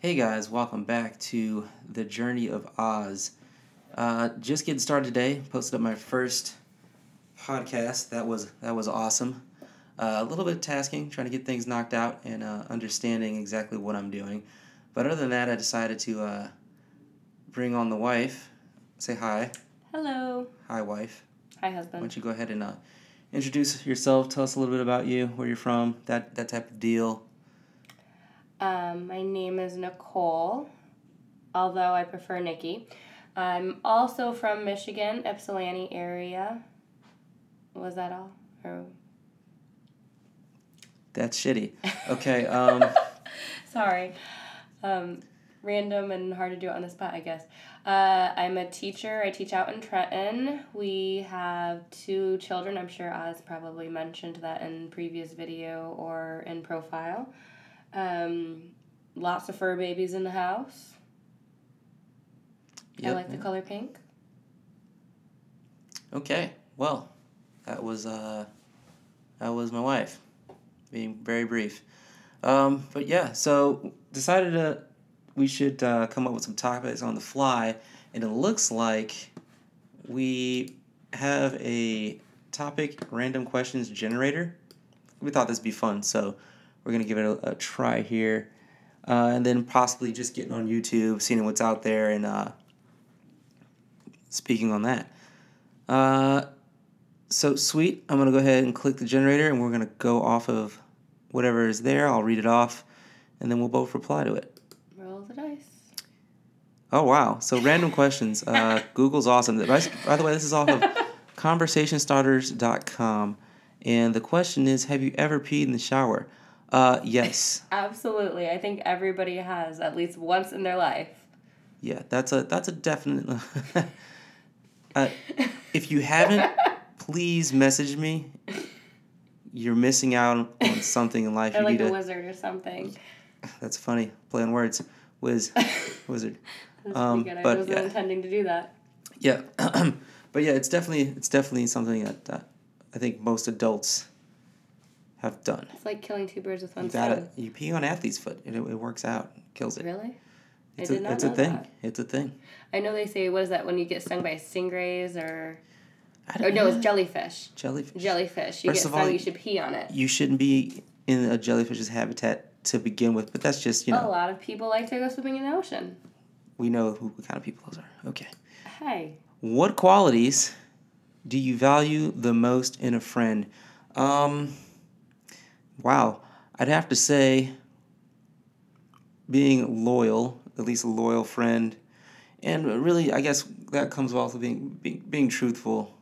Hey guys, welcome back to the Journey of Oz. Uh, just getting started today. Posted up my first podcast. That was that was awesome. Uh, a little bit of tasking, trying to get things knocked out and uh, understanding exactly what I'm doing. But other than that, I decided to uh, bring on the wife. Say hi. Hello. Hi, wife. Hi, husband. Why don't you go ahead and uh, introduce yourself? Tell us a little bit about you, where you're from, that that type of deal. Um, my name is Nicole, although I prefer Nikki. I'm also from Michigan, Ypsilanti area. Was that all? Or... That's shitty. Okay. Um, Sorry. Um, random and hard to do it on the spot, I guess. Uh, I'm a teacher. I teach out in Trenton. We have two children. I'm sure Oz probably mentioned that in previous video or in profile. Um, lots of fur babies in the house. I Yep. like the color pink. Okay, well, that was uh, that was my wife, being very brief. Um, but yeah, so decided to we should uh, come up with some topics on the fly, and it looks like we have a topic random questions generator. We thought this would be fun, so we're gonna give it a, a try here, uh, and then possibly just getting on YouTube, seeing what's out there, and uh, speaking on that. Uh, so sweet. I'm gonna go ahead and click the generator, and we're gonna go off of whatever is there. I'll read it off, and then we'll both reply to it. Roll the dice. Oh wow! So random questions. Uh, Google's awesome. By, by the way, this is off of conversationstarters.com, and the question is: Have you ever peed in the shower? Uh, yes. Absolutely. I think everybody has at least once in their life. Yeah, that's a that's a definite. uh, if you haven't, please message me. You're missing out on something in life. Or you like need a to. wizard or something. That's funny. Play on words. Wiz. Wizard. That's Um, good. I but, wasn't yeah. intending to do that. Yeah. but yeah, it's definitely it's definitely something that uh, I think most adults have done. It's like killing two birds with one You stone. it. You pee on athlete's foot, and it, it works out. Kills it. Really? I It's did a not it's know a thing. that. It's a thing. I know they say what is that when you get stung by stingrays or I or no, know. it's jellyfish. jellyfish. Jellyfish. You First get of stung, all, you should pee on it. You shouldn't be in a jellyfish's habitat to begin with, but that's just you know. A lot of people like to go swimming in the ocean. we know who what kind of people those are. Okay. Hey, What qualities do you value the most in a friend? Um, wow, I'd have to say being loyal, at least a loyal friend, and really, I guess that comes also being being, being truthful,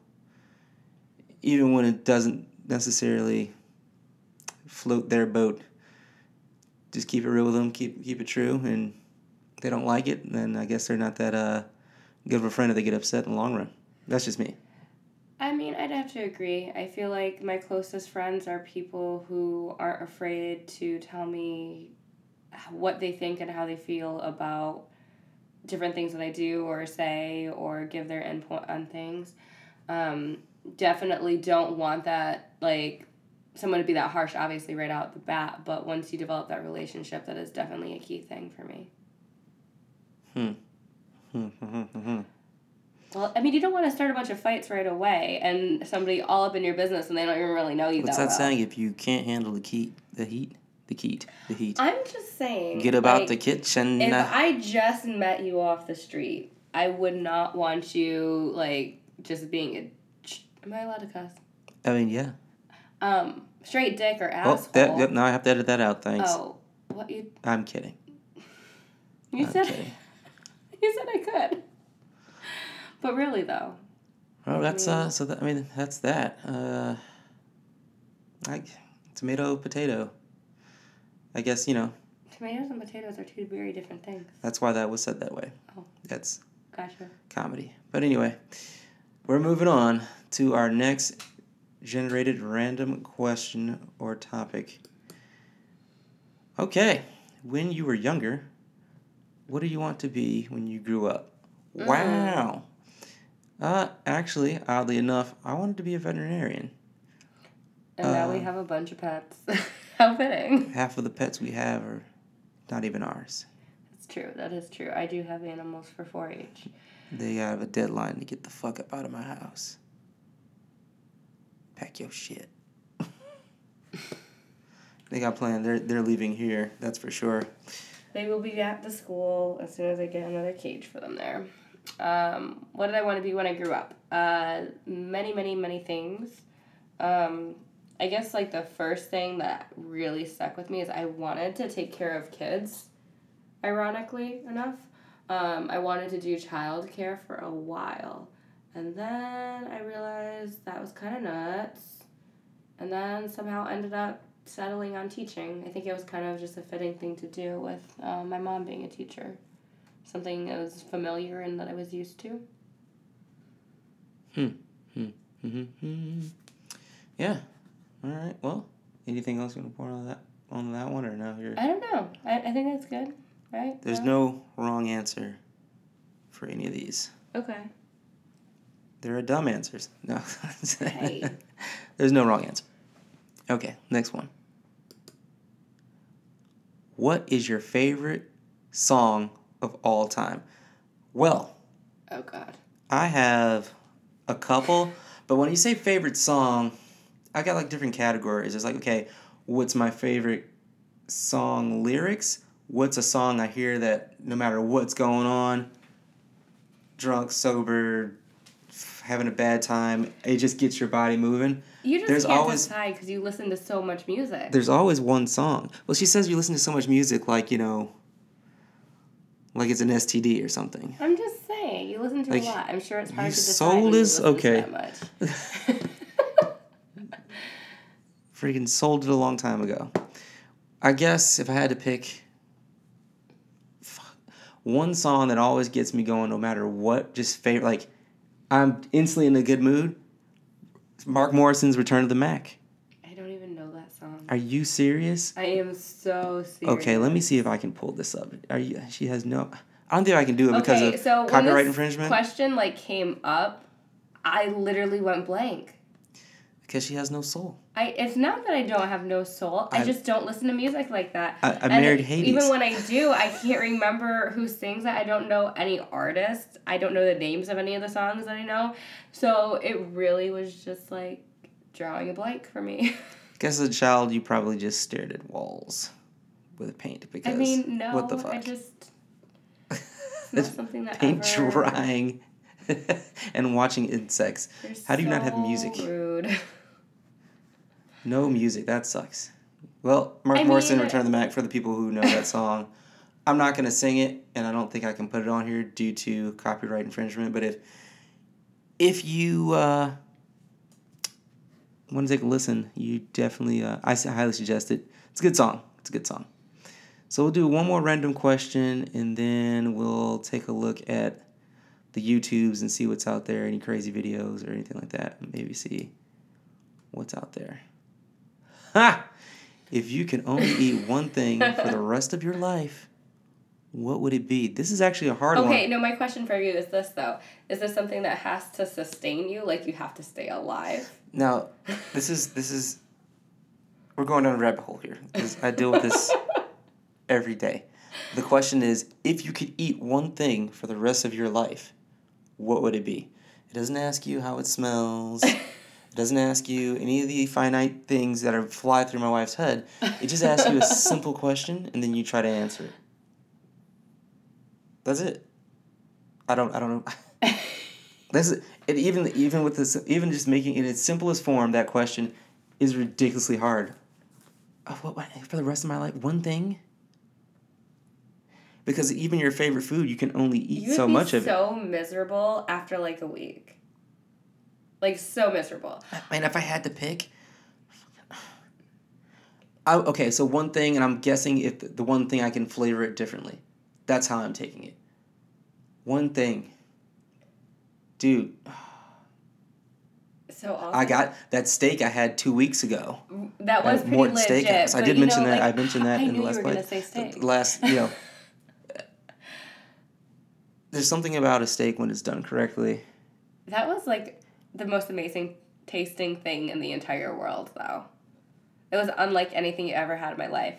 even when it doesn't necessarily float their boat. Just keep it real with them, keep keep it true, and if they don't like it, then I guess they're not that uh good of a friend if they get upset in the long run. That's just me. I mean, I'd have to agree. I feel like my closest friends are people who aren't afraid to tell me what they think and how they feel about different things that I do or say or give their input on things. Um, definitely don't want that, like, someone to be that harsh, obviously, right out the bat. But once you develop that relationship, that is definitely a key thing for me. Hmm. Hmm, hmm, Well, I mean, you don't want to start a bunch of fights right away and somebody all up in your business and they don't even really know you What's that that well. saying? If you can't handle the heat, the heat, the heat, the heat, I'm just saying. get about like, the kitchen. If I just met you off the street, I would not want you like just being a. Am I allowed to cuss? I mean, yeah. Um, straight dick or Oh, asshole. that, yep, now I have to edit that out. Thanks. Oh, what you? I'm kidding. You I'm said. kidding. You said I could. But really though, Well, that's uh. So that I mean, that's that. Uh, like tomato, potato. I guess you know tomatoes and potatoes are two very different things. that's why that was said that way. Oh. That's Gotcha. comedy. But anyway, we're moving on to our next generated random question or topic. Okay, when you were younger, what do you want to be when you grew up? Wow. Uh, actually, oddly enough, I wanted to be a veterinarian. And now we Uh, have a bunch of pets. How fitting. Half of the pets we have are not even ours. That's true. That is true. I do have animals for 4-H. They have a deadline to get the fuck up out of my house. Pack your shit. they got planned. They're they're leaving here. That's for sure. They will be back to school as soon as I get another cage for them there. Um, what did I want to be when I grew up? Uh, many, many, many things. Um, I guess like the first thing that really stuck with me is I wanted to take care of kids. Ironically enough, um, I wanted to do childcare for a while, and then I realized that was kind of nuts, and then somehow ended up settling on teaching. I think it was kind of just a fitting thing to do with uh, my mom being a teacher, something that was familiar and that I was used to. Hmm. Hmm. Hmm. Hmm. Yeah. All right. Well, anything else you want to pour on that on that one, or no? You're. I don't know. I, I think that's good, right? There's no wrong answer for any of these. Okay. There are dumb answers. No. Hey. There's no wrong answer. Okay, next one. What is your favorite song of all time? Well, Oh God. I have a couple, but when you say favorite song, I got like different categories. It's like, okay, what's my favorite song lyrics? What's a song I hear that no matter what's going on, drunk, sober, having a bad time, it just gets your body moving. You just There's can't always- decide because you listen to so much music. There's always one song. Well, she says you listen to so much music, like, you know, like it's an STD or something. I'm just saying, you listen to Like, a lot. I'm sure it's hard to decide. sold when you listen to Okay. that much. Freaking sold it a long time ago. I guess if I had to pick one song that always gets me going no matter what, just favorite, like I'm instantly in a good mood. Mark Morrison's Return of the Mack. I don't even know that song. Are you serious? I am so serious. Okay, let me see if I can pull this up. Are you? She has no. I don't think I can do it because Okay, of so when copyright infringement. question like came up, I literally went blank. Because she has no soul. I it's not that I don't have no soul. I, I- just don't listen to music like that. I- I married Hades. Even when I do, I can't remember who sings it. I don't know any artists. I don't know the names of any of the songs that I know. So it really was just like drawing a blank for me. Guess as a child, you probably just stared at walls with paint because I mean, no, what the fuck? I just it's not something that paint ever, drying and watching insects. You're How do you not have music? Rude. No music. That sucks. Well, Mark I Morrison, mean- Return of the Mack, for the people who know that song. I'm not going to sing it, and I don't think I can put it on here due to copyright infringement. But if if you uh, want to take a listen, you definitely, uh, I highly suggest it. It's a good song. It's a good song. So we'll do one more random question, and then we'll take a look at the YouTubes and see what's out there, any crazy videos or anything like that. Maybe see what's out there. Ha! If you can only eat one thing for the rest of your life, what would it be? This is actually a hard Okay, one. no, my question for you is this though. Is this something that has to sustain you? Like you have to stay alive? Now, this is this is we're going down a rabbit hole here I deal with this every day. The question is, if you could eat one thing for the rest of your life, what would it be? It doesn't ask you how it smells. It doesn't ask you any of the finite things that are fly through my wife's head. It just asks you a simple question and then you try to answer it. That's it. I don't. I don't know. That's it. Even even with this, even just making it in its simplest form, that question is ridiculously hard. Oh, what, what for the rest of my life? One thing. Because even your favorite food, you can only eat so much of it. so miserable after like a week. Like so miserable. Man, if I had to pick. I, okay, so one thing, and I'm guessing if the one thing I can flavor it differently. That's how I'm taking it. One thing. Dude, So awesome. I got that steak I had two weeks ago. that was pretty Morton legit. Steakhouse. I did mention know, that. like, I mentioned that I in the last you were play. gonna The last, you know, there's something about a steak when it's done correctly. That was like the most amazing tasting thing in the entire world, though. It was unlike anything you ever had in my life.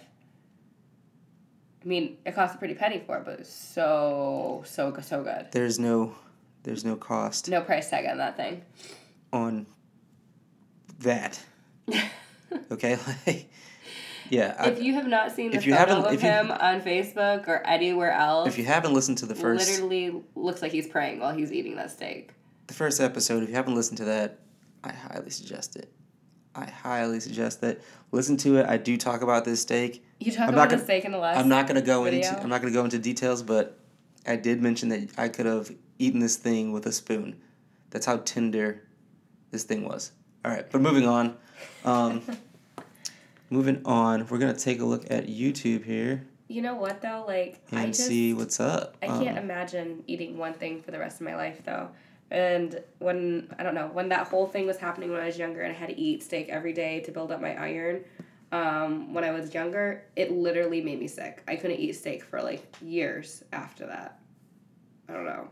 I mean, it cost a pretty penny for it, but it was so so so good. There's no, there's no cost No price tag on that thing. on that. Okay, like, yeah. I- if you have not seen the if you photo haven't- of if you- him on Facebook or anywhere else, if you haven't listened to the first, literally looks like he's praying while he's eating that steak. the first episode, if you haven't listened to that, I highly suggest it. I highly suggest that listen to it. I do talk about this steak. You talk I'm about not the gonna- steak in the last. I'm not gonna go video? into I'm not gonna go into details, but I did mention that I could have eaten this thing with a spoon. That's how tender this thing was. All right, but moving on. Um, moving on, we're gonna take a look at YouTube here You know what though? Like I just see what's up. I can't Um, imagine eating one thing for the rest of my life though. And when I don't know when that whole thing was happening when I was younger and I had to eat steak every day to build up my iron. Um, when I was younger, it literally made me sick. I couldn't eat steak for like years after that. I don't know.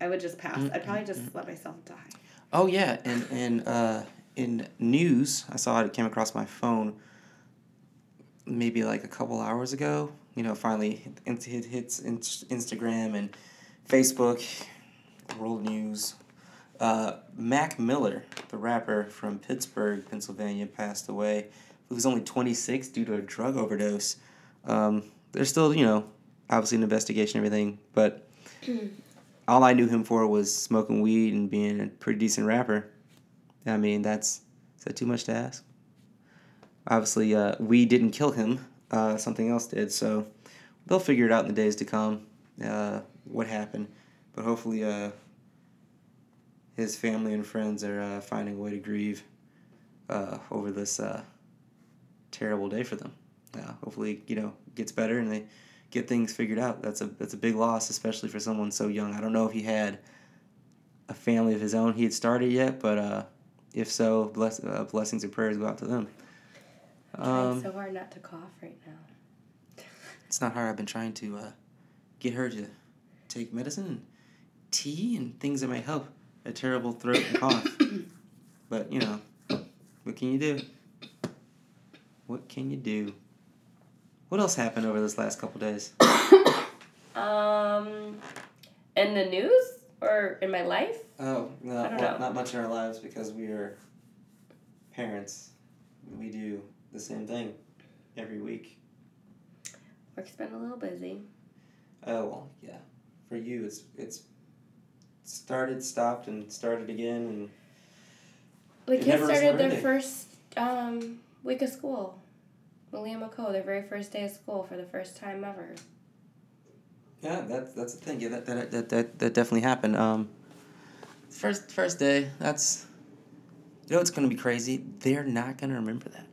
I would just pass. I'd probably just let myself die. Oh yeah, and and uh, in news, I saw it. Came across my phone. Maybe like a couple hours ago. You know, finally it hits in- Instagram and Facebook, world news. Uh, Mac Miller, the rapper from Pittsburgh, Pennsylvania, passed away. He was only twenty six due to a drug overdose. Um, there's still, you know, obviously an investigation, and everything, but all I knew him for was smoking weed and being a pretty decent rapper. I mean, that's is that too much to ask? Obviously, uh, weed didn't kill him. Uh, something else did. So they'll figure it out in the days to come. Uh, what happened? But hopefully, uh, his family and friends are uh, finding a way to grieve uh, over this uh, terrible day for them. Uh, hopefully, you know, gets better and they get things figured out. That's a that's a big loss, especially for someone so young. I don't know if he had a family of his own he had started yet, but uh, if so, bless, uh, blessings and prayers go out to them. Trying Um, so hard not to cough right now. it's not hard. I've been trying to uh, get her to take medicine and tea and things that might help a terrible throat and cough. but you know, what can you do? What can you do? What else happened over this last couple days? Um, in the news or in my life? Oh no, well, not much in our lives because we are parents. We do the same thing every week. Work's been a little busy. Oh well, yeah. For you, it's it's started, stopped, and started again, and The kids started their first um, week of school. William McCoy, their very first day of school for the first time ever. yeah, that's that's the thing. Yeah, that that that that, that definitely happened. Um, first first day. That's you know it's gonna be crazy. They're not gonna remember that.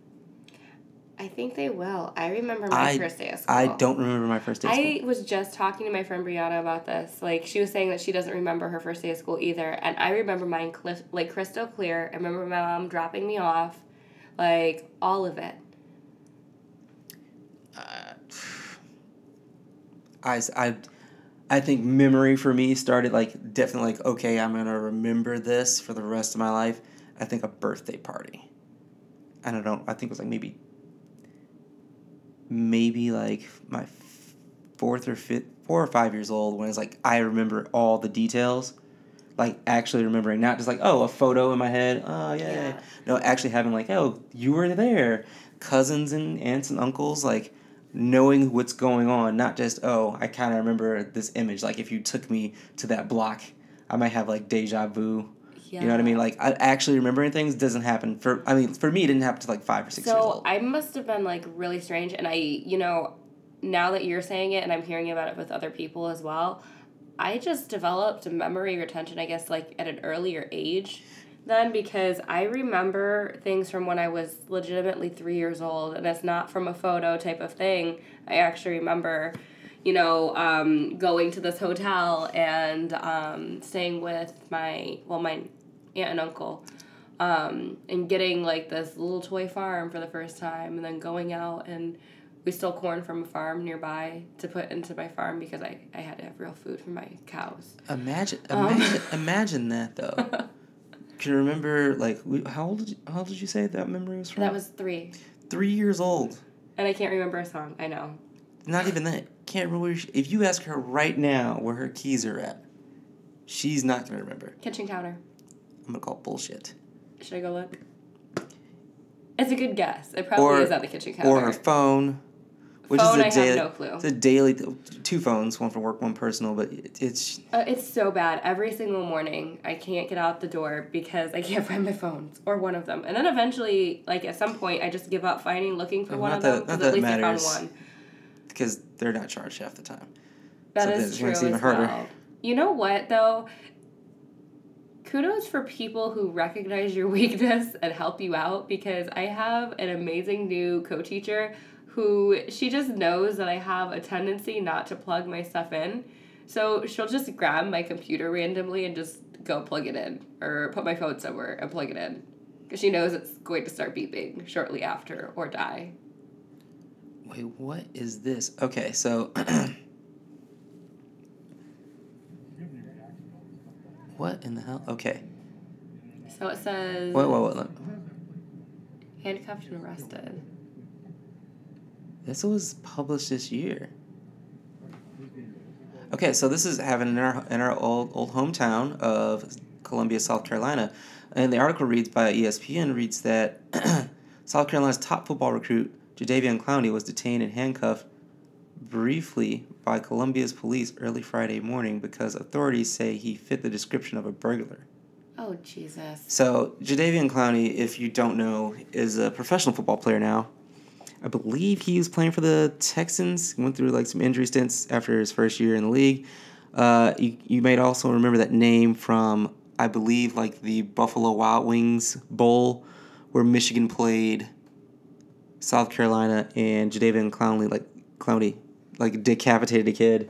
I think they will. I remember my I- first day of school. I don't remember my first day. of school. I was just talking to my friend Brianna about this. Like she was saying that she doesn't remember her first day of school either, and I remember mine cli- like crystal clear. I remember my mom dropping me off, like all of it. I, I, I think memory for me started like definitely like okay I'm gonna remember this for the rest of my life. I think a birthday party. I don't know. I think it was like maybe. Maybe like my fourth or fifth, four or five years old when it's like I remember all the details, like actually remembering not just like oh a photo in my head oh yeah, Yeah. no actually having like oh you were there, cousins and aunts and uncles like knowing what's going on, not just oh I kind of remember this image. Like if you took me to that block, I might have like deja vu. Yeah. You know what I mean? Like I actually remembering things doesn't happen for. I mean, for me, it didn't happen to like five or six years So old. I must have been like really strange, and I, you know, now that you're saying it, and I'm hearing about it with other people as well, I just developed memory retention, I guess, like at an earlier age, then because I remember things from when I was legitimately three years old, and it's not from a photo type of thing. I actually remember. You know, um, going to this hotel and um, staying with my well, my aunt and uncle, um, and getting like this little toy farm for the first time, and then going out and we stole corn from a farm nearby to put into my farm because I, I had to have real food for my cows. Imagine, Um. imagine, imagine that though. Can you remember like we- how old? Did you, how old did you say that memory was from? That was three, three years old. and I can't remember a song. I know. not even that. Can't remember. She, if you ask her right now where her keys are at, she's not gonna remember. Kitchen counter. I'm gonna call bullshit. Should I go look? It's a good guess. It probably Or- is at the kitchen counter. Or her phone, which Phone, I is a have daily. no clue. It's a daily. Two phones, one for work, one personal. But it, it's Uh, it's so bad. Every single morning, I can't get out the door because I can't find my phones or one of them. And then eventually, like at some point, I just give up finding looking for Not one of that- them because at least I found one. because they're not charged half the time. That So is true makes it even harder. well. You know what though? Kudos for people who recognize your weakness and help you out because I have an amazing new co-teacher who she just knows that I have a tendency not to plug my stuff in. So she'll just grab my computer randomly and just go plug it in or put my phone somewhere and plug it in. Because she knows it's going to start beeping shortly after or die. Wait, what is this? Okay, so. what in the hell? Okay. So it says Wait, wait, wait. let- handcuffed and arrested. This was published this year. Okay, so this is happening in our in our old old hometown of Columbia, South Carolina, and the article reads by ESPN reads that South Carolina's top football recruit Jadeveon Clowney was detained and handcuffed briefly by Columbia's police early Friday morning because authorities say he fit the description of a burglar. Oh Jesus. So Jadeveon Clowney, if you don't know, is a professional football player now. I believe he was playing for the Texans. He went through like some injury stints after his first year in the league. Uh, you, you might also remember that name from I believe like the Buffalo Wild Wings Bowl, where Michigan played South Carolina and Jadeveon Clowney like Clowney like decapitated a kid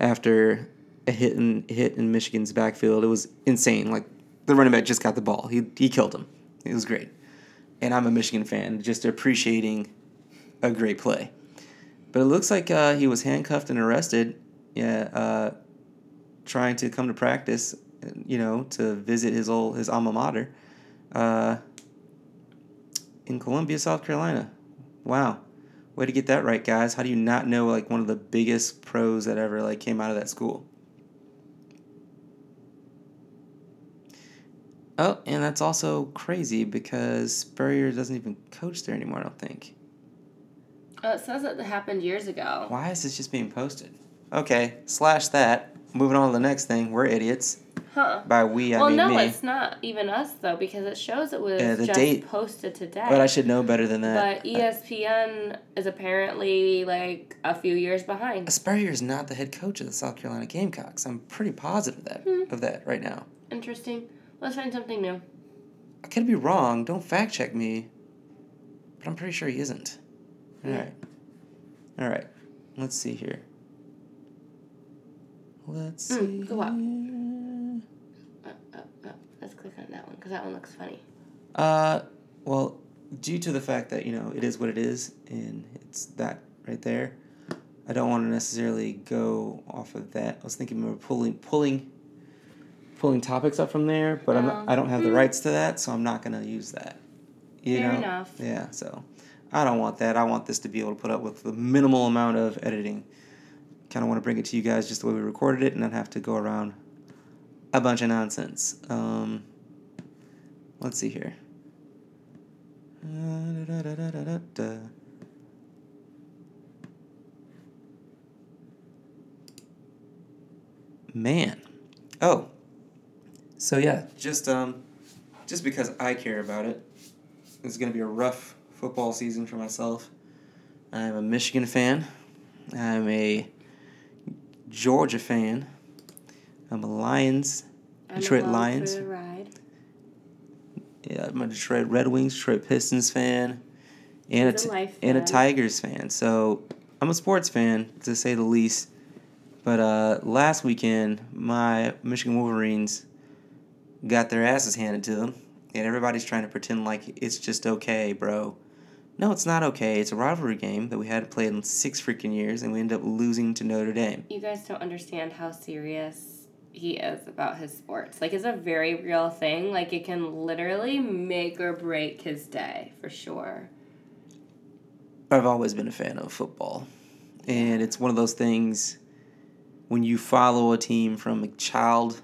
after a hit in hit in Michigan's backfield. It was insane. Like the running back just got the ball. He he killed him. It was great. And I'm a Michigan fan, just appreciating a great play. But it looks like uh, he was handcuffed and arrested. Yeah, uh, trying to come to practice, you know, to visit his old his alma mater, uh, in Columbia, South Carolina. Wow, way to get that right, guys. How do you not know like one of the biggest pros that ever like came out of that school? Oh, and that's also crazy because Spurrier doesn't even coach there anymore. I don't think. Oh, it says that happened years ago. Why is this just being posted? Okay, slash that. Moving on to the next thing. We're idiots. Huh. By we, I well, mean no, me. Well, no, it's not even us though because it shows it was Yeah, the just date. posted today. But I should know better than that. But ESPN is apparently like a few years behind. Spurrier is not the head coach of the South Carolina Gamecocks. I'm pretty positive of that Hmm. of that right now. Interesting. Let's find something new. I could be wrong. Don't fact check me. But I'm pretty sure he isn't. All right. All right. Let's see here. Let's see. Mm, go up. here. Up, up, up. Let's click on that one because that one looks funny. Uh, well, due to the fact that you know it is what it is, and it's that right there, I don't want to necessarily go off of that. I was thinking more pulling, pulling, pulling topics up from there, but I'm not, Oh. I don't have the Hmm. rights to that, so I'm not gonna use that. You Fair know? enough. Yeah. So, I don't want that. I want this to be able to put up with the minimal amount of editing. Kind of want to bring it to you guys just the way we recorded it, and not have to go around a bunch of nonsense. Um, let's see here. Man. Oh. So yeah, just um just because I care about it. It's going to be a rough football season for myself. I'm a Michigan fan. I'm a Georgia fan. I'm a Lions I'm Detroit Lions. For the ride. Yeah, I'm a Detroit Red Wings, Detroit Pistons fan, and a, He's a t- life and a. Tigers fan. So I'm a sports fan to say the least. But uh, last weekend, my Michigan Wolverines got their asses handed to them, and everybody's trying to pretend like it's just okay, bro. No, it's not okay. It's a rivalry game that we had played in six freaking years, and we ended up losing to Notre Dame. You guys don't understand how serious he is about his sports. Like it's a very real thing. Like it can literally make or break his day for sure. I've always been a fan of football. And it's one of those things when you follow a team from a child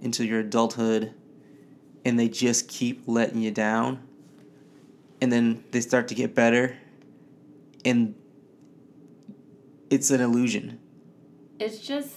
into your adulthood and they just keep letting you down and then they start to get better and it's an illusion. It's just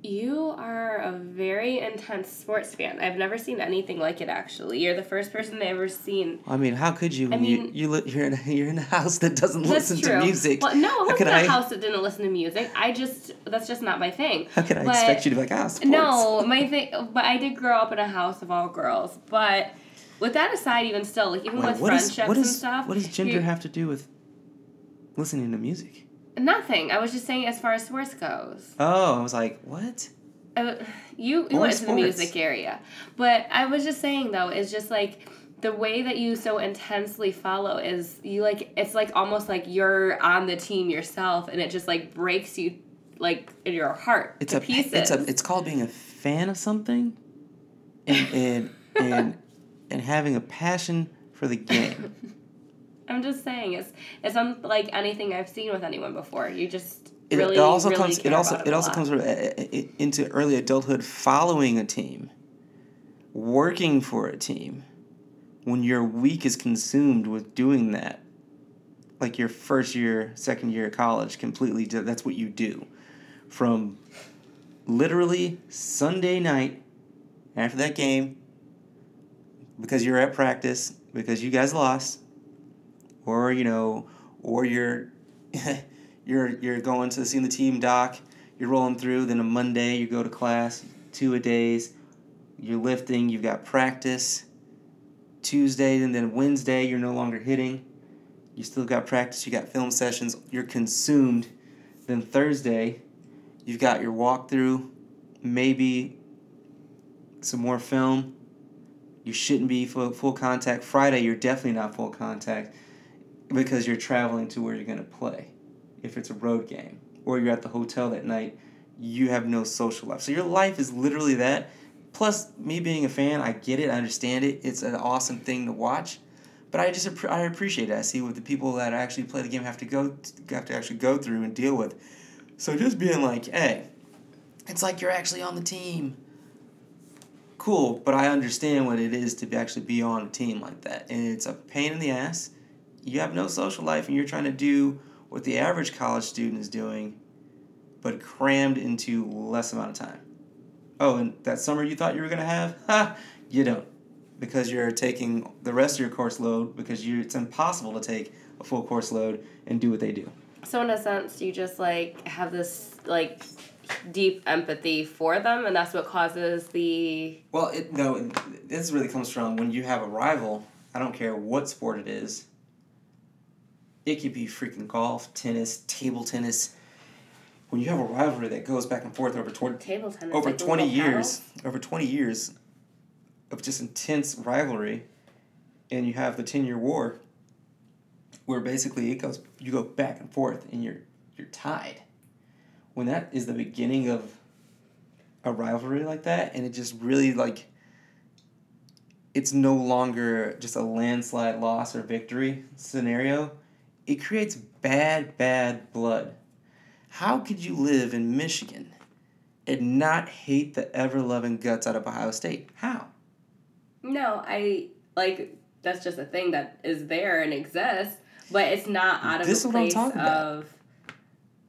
you are a very intense sports fan. I've never seen anything like it. Actually, you're the first person I've ever seen. I mean, how could you? When I mean- you you li- you're in a, you're in a house that doesn't listen true. to music. Well, no, could wasn't a I- house that didn't listen to music. I just that's just not my thing. How could I But- expect you to be like ah sports? No, my thing. But I did grow up in a house of all girls. But with that aside, even still, like even Wait, with is friendships what and is stuff, what does gender have to do with listening to music? Nothing. I was just saying as far as sports goes. Oh, I was like, what? Uh, you you Or went to the music area, but I was just saying though, it's just like the way that you so intensely follow is you like it's like almost like you're on the team yourself, and it just like breaks you like in your heart It's a pieces. it's a it's called being a fan of something, and and and, and having a passion for the game. I'm just saying it's it's unlike anything I've seen with anyone before. You just It, really it also really comes. It also about it also lot. comes from, uh, uh, into early adulthood, following a team, working for a team. When your week is consumed with doing that, like your first year, second year of college, completely. That's what you do, from literally Sunday night after that game, because you're at practice because you guys lost, or you know, or you're you're you're going to see the team doc, you're rolling through. Then a Monday you go to class, two a days, you're lifting. You've got practice. Tuesday and then Wednesday you're no longer hitting. You still got practice. You got film sessions. You're consumed. Then Thursday, you've got your walkthrough, maybe some more film. You shouldn't be full, full contact. Friday, you're definitely not full contact because you're traveling to where you're going to play. If it's a road game or you're at the hotel that night, you have no social life. So your life is literally that. Plus, me being a fan, I get it, I understand it. It's an awesome thing to watch. But I just I appreciate it. I see what the people that actually play the game have to go have to actually go through and deal with. So just being like, hey, it's like you're actually on the team. Cool, but I understand what it is to actually be on a team like that, and it's a pain in the ass. You have no social life, and you're trying to do what the average college student is doing, but crammed into less amount of time. Oh, and that summer you thought you were gonna have, ha, you don't, because you're taking the rest of your course load because you it's impossible to take a full course load and do what they do. So in a sense, you just like have this like deep empathy for them, and that's what causes the Well, it no, this really comes from when you have a rival. I don't care what sport it is. It could be freaking golf, tennis, table tennis. When you have a rivalry that goes back and forth over table tennis. over like twenty years, over twenty years of just intense rivalry, and you have the ten year war, where basically it goes you go back and forth and you're you're tied. When that is the beginning of a rivalry like that, and it just really like it's no longer just a landslide loss or victory scenario. It creates bad, bad blood. How could you live in Michigan and not hate the ever loving guts out of Ohio State? How? No, I like that's just a thing that is there and exists, but it's not out of This is what I'm place talking about.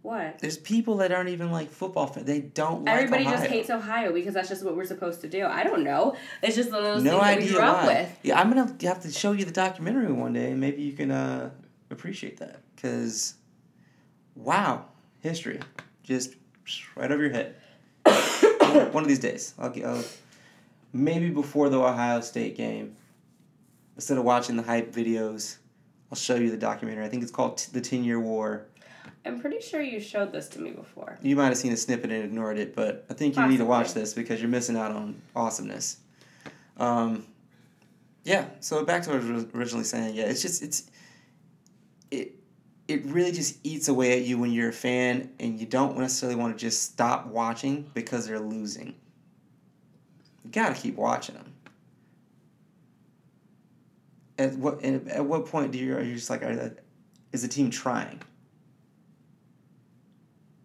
What. There's people that aren't even like football fans. They don't like Everybody Ohio. just hates Ohio because that's just what we're supposed to do. I don't know. It's just one of those no things that we grew up with. Yeah, I'm gonna have to show you the documentary one day, and maybe you can uh, appreciate that. Cause, wow, history, just right over your head. one of these days, I'll get. I'll, maybe before the Ohio State game, instead of watching the hype videos, I'll show you the documentary. I think it's called T- the Ten Year War. I'm pretty sure you showed this to me before. You might have seen a snippet and ignored it, but I think you need to watch this because you're missing out on awesomeness. Um, yeah. So back to what I was originally saying. Yeah, it's just it's it it really just eats away at you when you're a fan and you don't necessarily want to just stop watching because they're losing. You gotta keep watching them. At what at what point do you are you just like are that, is the team trying?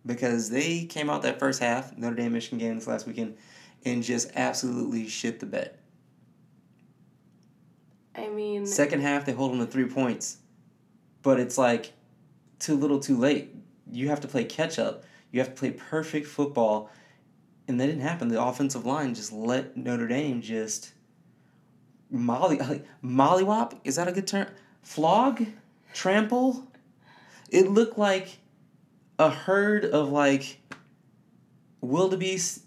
Because they came out that first half, Notre Dame Michigan game this last weekend, and just absolutely shit the bed. I mean, Second half, they hold them to three points, but it's like too little, too late. You have to play catch up. You have to play perfect football, and that didn't happen. The offensive line just let Notre Dame just molly like mollywop. Is that a good term? Flog, trample. It looked like a herd of like wildebeest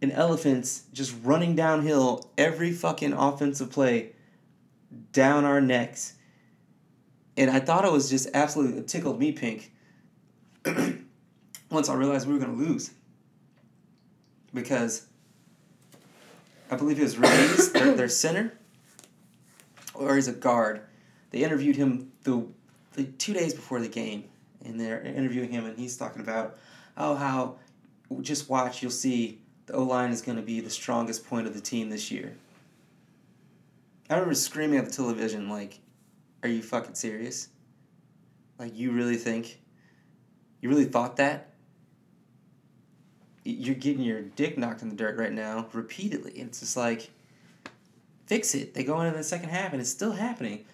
and elephants just running downhill every fucking offensive play down our necks. And I thought it was just absolutely it tickled me pink. Once I realized we were gonna lose. Because I believe it was Ruiz, their, their center, or he's a guard. They interviewed him the, the two days before the game, and they're interviewing him, and he's talking about, oh, how just watch, you'll see the O line is going to be the strongest point of the team this year. I remember screaming at the television, like, are you fucking serious? Like, you really think? You really thought that? You're getting your dick knocked in the dirt right now repeatedly. It's just like, fix it. They go into the second half and it's still happening.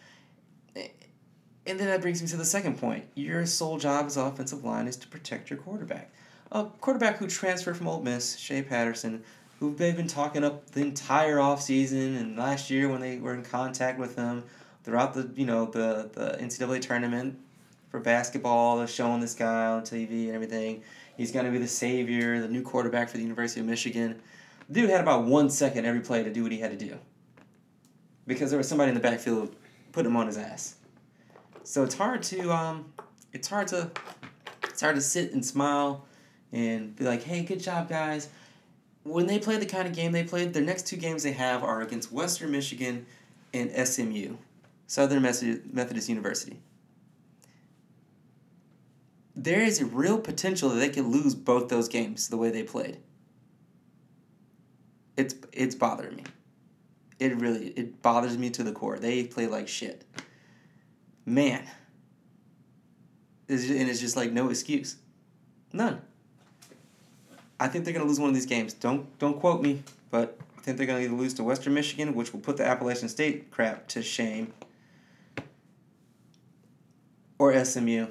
And then that brings me to the second point. Your sole job as offensive line is to protect your quarterback. A quarterback who transferred from Ole Miss, Shea Patterson, who they've been talking up the entire offseason and last year when they were in contact with him throughout the you know the, the NCAA tournament for basketball, they're showing this guy on TV and everything. He's gonna be the savior, the new quarterback for the University of Michigan. Dude had about one second every play to do what he had to do. Because there was somebody in the backfield putting him on his ass. So it's hard to um it's hard to it's hard to sit and smile and be like, hey, good job guys. When they play the kind of game they played, their next two games they have are against Western Michigan and SMU, Southern Methodist University. There is a real potential that they could lose both those games the way they played. It's it's bothering me. It really it bothers me to the core. They play like shit. Man. And it's just like no excuse. None. I think they're gonna lose one of these games. Don't don't quote me, but I think they're gonna either lose to Western Michigan, which will put the Appalachian State crap to shame, or SMU.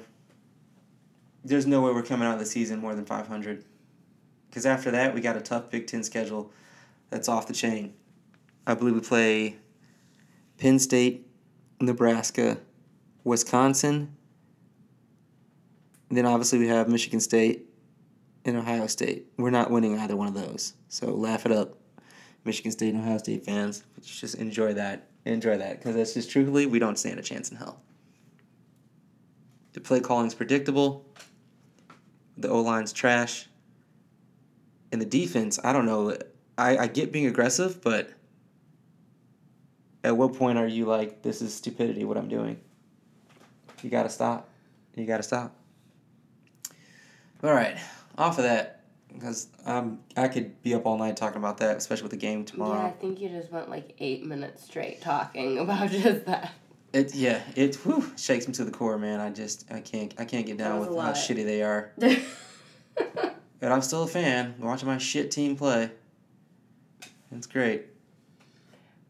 There's no way we're coming out of the season more than five hundred. Because after that, we got a tough Big Ten schedule that's off the chain. I believe we play Penn State, Nebraska, Wisconsin. Then obviously we have Michigan State and Ohio State. We're not winning either one of those. So laugh it up, Michigan State and Ohio State fans. Just enjoy that. Enjoy that because that's just truthfully we don't stand a chance in hell. The play calling's predictable. The O line's trash. And the defense, I don't know. I, I get being aggressive, but at what point are you like, this is stupidity, what I'm doing? You gotta stop. You gotta stop. All right, off of that, because um, I could be up all night talking about that, especially with the game tomorrow. yeah, I think you just went like eight minutes straight talking about just that. It yeah, it whew, shakes me to the core, man. I just I can't I can't get down with how shitty they are. But I'm still a fan. Watching my shit team play. It's great.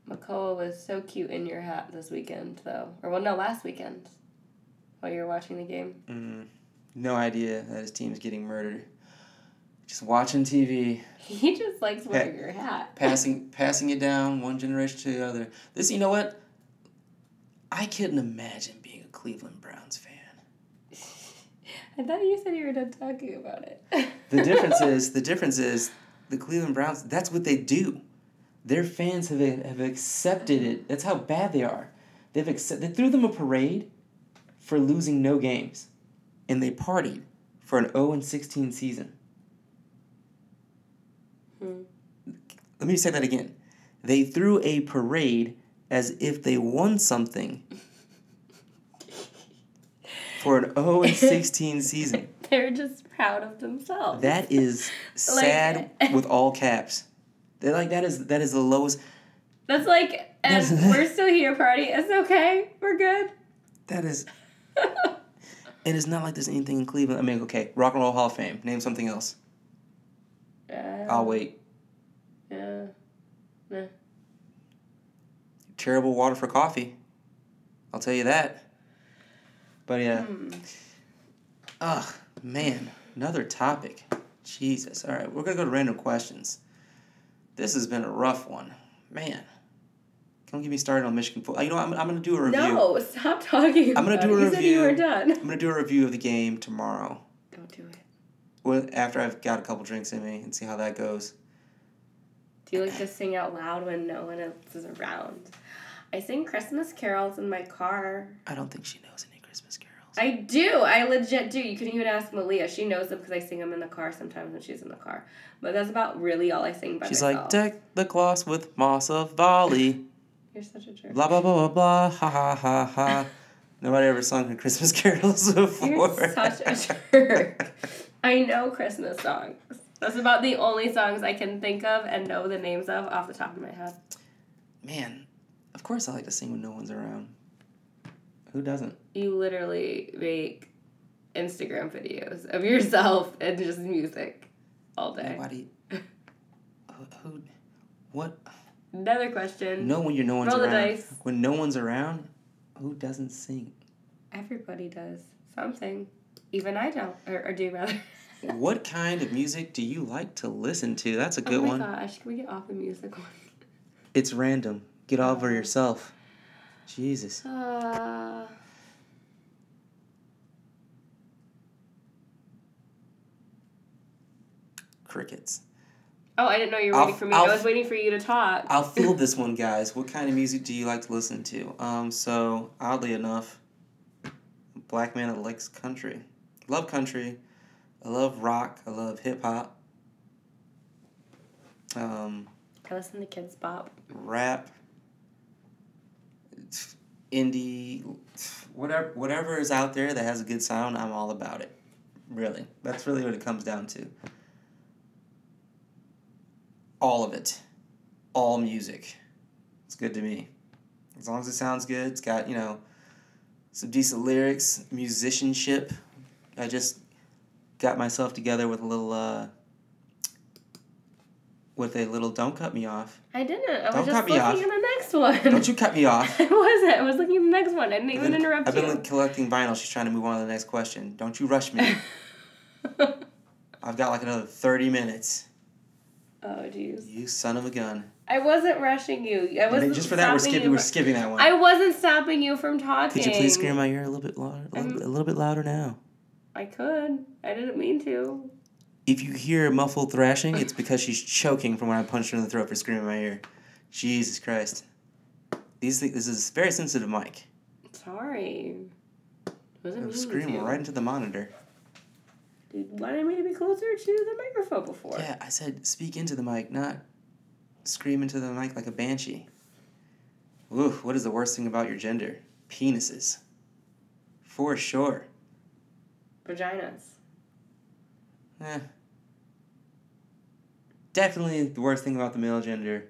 Makoa was so cute in your hat this weekend, though. Or, well, no, last weekend. While you were watching the game. Mm, no idea that his team's getting murdered. Just watching TV, He just likes wearing your hat. passing passing it down one generation to the other. This, you know what? I couldn't imagine being a Cleveland Browns fan. I thought you said you were done talking about it. The difference is the difference is the Cleveland Browns. That's what they do. Their fans have have accepted it. That's how bad they are. They've accept, They threw them a parade for losing no games, and they partied for an zero and sixteen season. Hmm. Let me say that again. They threw a parade as if they won something for an 0 and 16 season. They're just proud of themselves. That is sad with all caps. They're like that is that is the lowest That's like, and we're still here, party. It's okay. We're good. that is And it's not like there's anything in Cleveland. I mean, okay, Rock and Roll Hall of Fame. Name something else. Uh, I'll wait. Yeah. Nah. Terrible water for coffee. I'll tell you that. But yeah. Hmm. Ugh, man. Another topic. Jesus. All right, we're going to go to random questions. This has been a rough one. Man. Don't get me started on Michigan football. Uh, you know what? I'm, I'm going to do a review. No, stop talking. I'm gonna about do it. a You said you were review. done. I'm going to do a review of the game tomorrow. Don't do it. Well, after I've got a couple drinks in me and see how that goes. Do you like to sing out loud when no one else is around? I sing Christmas carols in my car. I don't think she knows any Christmas carols. I do. I legit do. You can even ask Malia. She knows them because I sing them in the car sometimes when she's in the car. But that's about really all I sing by She's myself. like, deck the cloths with moss of volley. You're such a jerk. Blah, blah, blah, blah, blah. Ha, ha, ha, ha. Nobody ever sung the Christmas carols before. You're such a jerk. I know Christmas songs. That's about the only songs I can think of and know the names of off the top of my head. Man, of course I like to sing when no one's around. Who doesn't? You literally make Instagram videos of yourself and just music all day. Nobody. who, who? What? Another question. No, when you're no one's Roll the around. dice. When no one's around, who doesn't sing? Everybody does something. Even I don't, or, or do rather. what kind of music do you like to listen to? That's a good one. oh my one. gosh, can we get off the music one? It's random. Get over yourself. Jesus. Uh, Crickets. Oh, I didn't know you were I'll- waiting for me. I'll- I was waiting for you to talk. I'll field this one, guys. What kind of music do you like to listen to? Um, so oddly enough, black man that likes country. Love country. I love rock. I love hip hop. Um, I listen to Kidz Bop. rap. Indie, whatever whatever is out there that has a good sound, I'm all about it. Really, that's really what it comes down to. All of it, all music, it's good to me. As long as it sounds good, it's got you know some decent lyrics, musicianship. I just got myself together with a little uh, with a little don't cut me off. I didn't. I was Don't just cut me looking off. at the next one. Don't you cut me off. I wasn't. I was looking at the next one. I didn't I've even been, interrupt I've you. been collecting vinyl. She's trying to move on to the next question. Don't you rush me. I've got like another 30 minutes. Oh jeez. You son of a gun. I wasn't rushing you. I wasn't just for that, we're skipping. We're skipping that one. I wasn't stopping you from talking. Could you please scream in my ear a little bit louder? A little, bit, a little bit louder now. I could. I didn't mean to. If you hear muffled thrashing, it's because she's choking from when I punched her in the throat for screaming in my ear. Jesus Christ. These things, this is a very sensitive mic. Sorry. Wasn't I'm mean screaming to. right into the monitor. You wanted me to be closer to the microphone before. Yeah, I said speak into the mic, not scream into the mic like a banshee. Ooh, what is the worst thing about your gender? Penises. For sure. Vaginas. Eh. Definitely the worst thing about the male gender.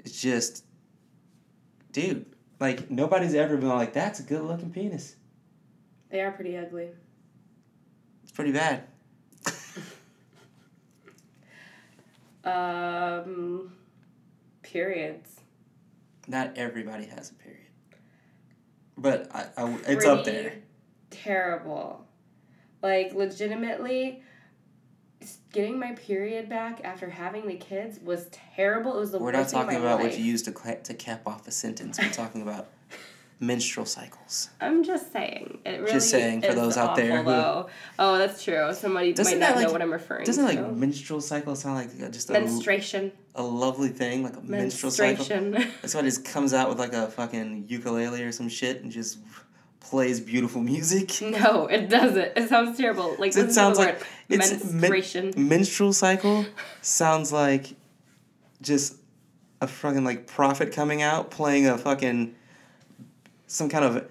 It's just, dude, like nobody's ever been like, that's a good looking penis. They are pretty ugly. It's pretty bad. Um, periods. Not everybody has a period. But I, I it's up there. Terrible. Like legitimately, getting my period back after having the kids was terrible. It was the We're not worst thing of talking about life. what you use to cla to cap off a sentence. We're talking about menstrual cycles. I'm just saying. It really Just saying, for those out there who- though. Oh, that's true. Somebody Doesn't might not know what I'm referring to. Doesn't to. like menstrual cycle sound like uh, just a, menstruation? a lovely thing, like a menstrual cycle? That's why it just comes out with like a fucking ukulele or some shit and just plays beautiful music. no, it doesn't. It sounds terrible. Like It sounds the like- word. it's men- menstruation. Menstrual cycle sounds like just a fucking like prophet coming out playing a fucking some kind of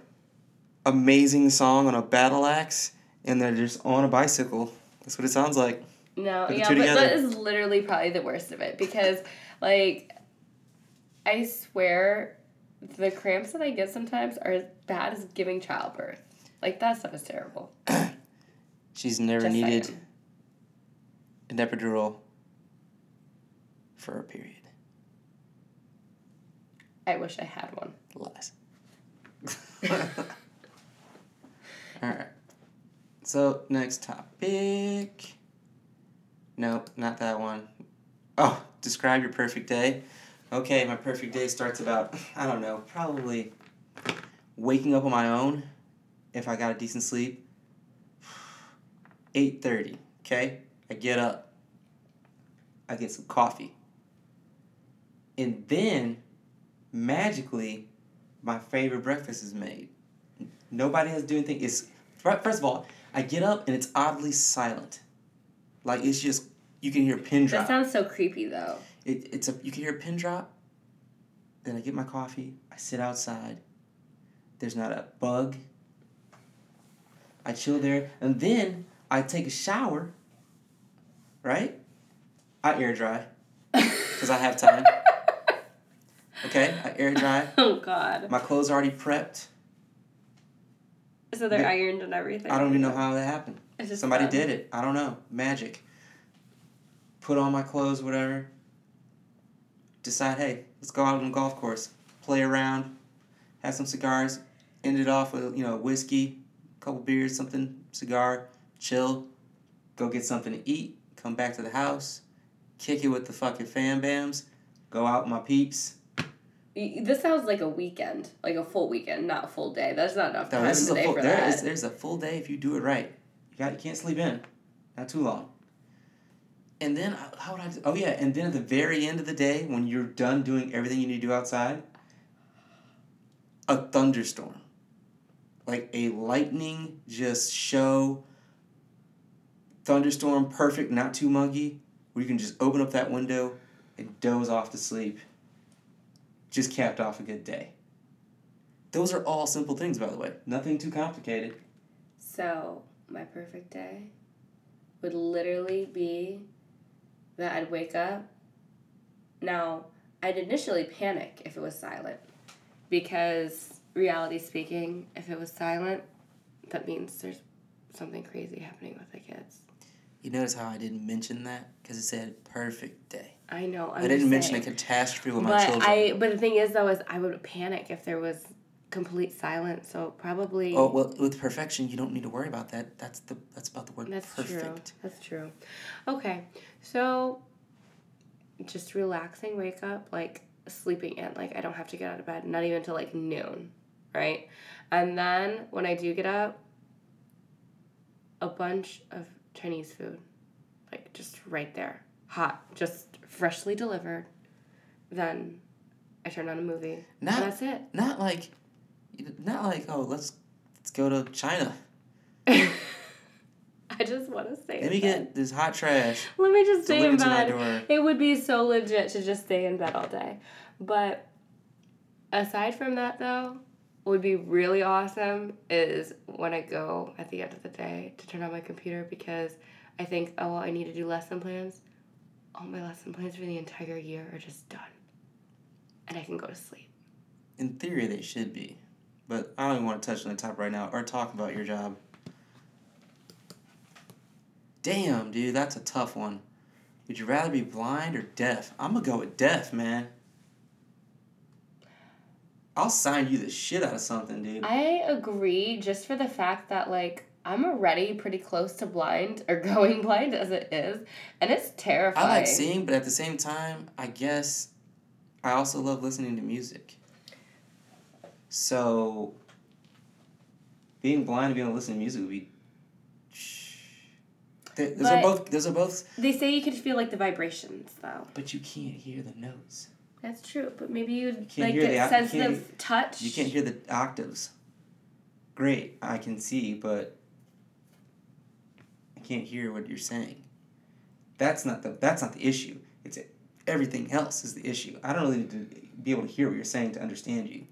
amazing song on a battle axe and they're just on a bicycle. That's what it sounds like. No, yeah, but that together. is literally probably the worst of it because, like, I swear, the cramps that I get sometimes are as bad as giving childbirth. Like that stuff is terrible. She's never Just needed saying. an epidural for a period. I wish I had one. Lies. All right. So next topic. Nope, not that one. Oh, describe your perfect day. Okay, my perfect day starts about I don't know, probably waking up on my own if I got a decent sleep. 8:30, okay? I get up. I get some coffee. And then magically my favorite breakfast is made. Nobody has to do anything. It's first of all, I get up and it's oddly silent. Like it's just you can hear a pin drop. That sounds so creepy though. It, it's a you can hear a pin drop. Then I get my coffee. I sit outside. There's not a bug. I chill there, and then I take a shower. Right? I air dry because I have time. Okay, I air dry. oh God. My clothes are already prepped. So they're ironed and everything. I don't even know how that happened. Somebody fun. did it. I don't know. Magic. Put on my clothes, whatever. Decide, hey, let's go out on the golf course, play around, have some cigars. End it off with you know whiskey, couple beers, something, cigar, chill. Go get something to eat. Come back to the house, kick it with the fucking fam bams. Go out with my peeps. This sounds like a weekend, like a full weekend, not a full day. That's not enough No, time this is a full. for There that. is there's a full day if you do it right. You got you can't sleep in, not too long. And then uh, how would I? do- Oh yeah, and then at the very end of the day, when you're done doing everything you need to do outside, a thunderstorm, like a lightning just show. Thunderstorm, perfect, not too muggy, where you can just open up that window and doze off to sleep. Just capped off a good day. Those are all simple things, by the way. Nothing too complicated. So, my perfect day would literally be that I'd wake up. Now, I'd initially panic if it was silent because, reality speaking, if it was silent, that means there's something crazy happening with the kids. You notice how I didn't mention that because it said perfect day. I know. I'm I didn't just mention a catastrophe with my but children. I but the thing is though is I would panic if there was complete silence. So probably oh well, with perfection, you don't need to worry about that. That's the that's about the word That's true. perfect. That's true. Okay, so just relaxing, wake up, like sleeping in. Like I don't have to get out of bed, not even until like noon, right? And then when I do get up, a bunch of Chinese food, like just right there, hot, just freshly delivered. Then I turn on a movie. Not and that's it. not like, not like oh let's let's go to China. I just want to say. Let me bed. get this hot trash Let me just stay in delivered to my bed. It would be so legit to just stay in bed all day. But aside from that, though, what would be really awesome is when I go at the end of the day to turn on my computer because I think, oh, well, I need to do lesson plans. All my lesson plans for the entire year are just done. And I can go to sleep. In theory, they should be, but I don't even want to touch on the top right now or talk about your job. Damn, dude, that's a tough one. Would you rather be blind or deaf? I'm gonna go with deaf, man. I'll sign you the shit out of something, dude. I agree just for the fact that, like, I'm already pretty close to blind or going blind as it is, and it's terrifying. I like seeing, but at the same time, I guess I also love listening to music. So, being blind and being able to listen to music would be. Th- Those are both. Those are both. They say you could feel like the vibrations, though. But you can't hear the notes. That's true, but maybe you'd can't like the- you sensitive touch. You can't hear the octaves. Great, I can see, but can't hear what you're saying. That's not the. That's not the issue. It's everything else is the issue. I don't really need to be able to hear what you're saying to understand you.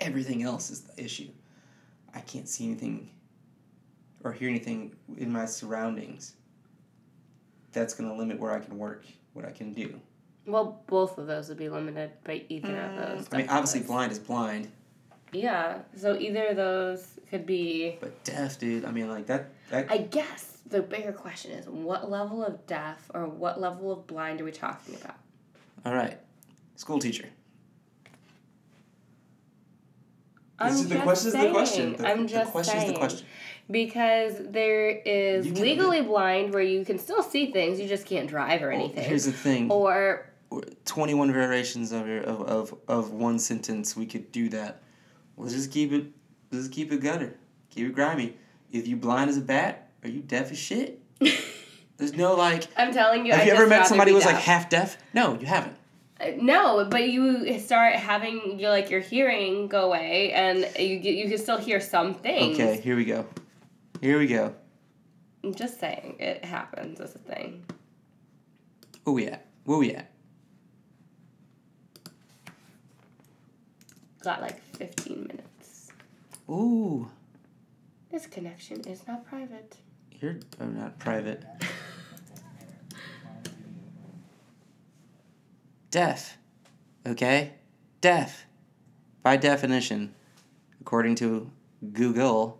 Everything else is the issue. I can't see anything or hear anything in my surroundings. That's going to limit where I can work, what I can do. Well, both of those would be limited by either of those. Mm. I mean, obviously, blind is blind. Yeah. So either of those could be. But deaf, dude. I mean, like that. that I guess the bigger question is what level of deaf or what level of blind are we talking about? all right. School teacher. I'm This is the just question. Is the question. The, I'm the just question is saying. the question. Because there is You can- legally blind where you can still see things, you just can't drive or Well, anything. here's the thing. or 21 variations of, your, of, of, of one sentence we could do that let's just keep it let's just keep it gutter. Keep it grimy. If you blind as a bat are you deaf as shit? There's no like I'm telling you, have I'd you ever met somebody who was like half deaf? No you haven't. Uh, No, but you start having your like your hearing go away, and you get you can still hear some things. okay here we go. Here we go. I'm just saying it happens as a thing. where we at? Where we at? Got like fifteen minutes. ooh. This connection is not private. you're oh, not private. Deaf okay? Deaf by definition according to google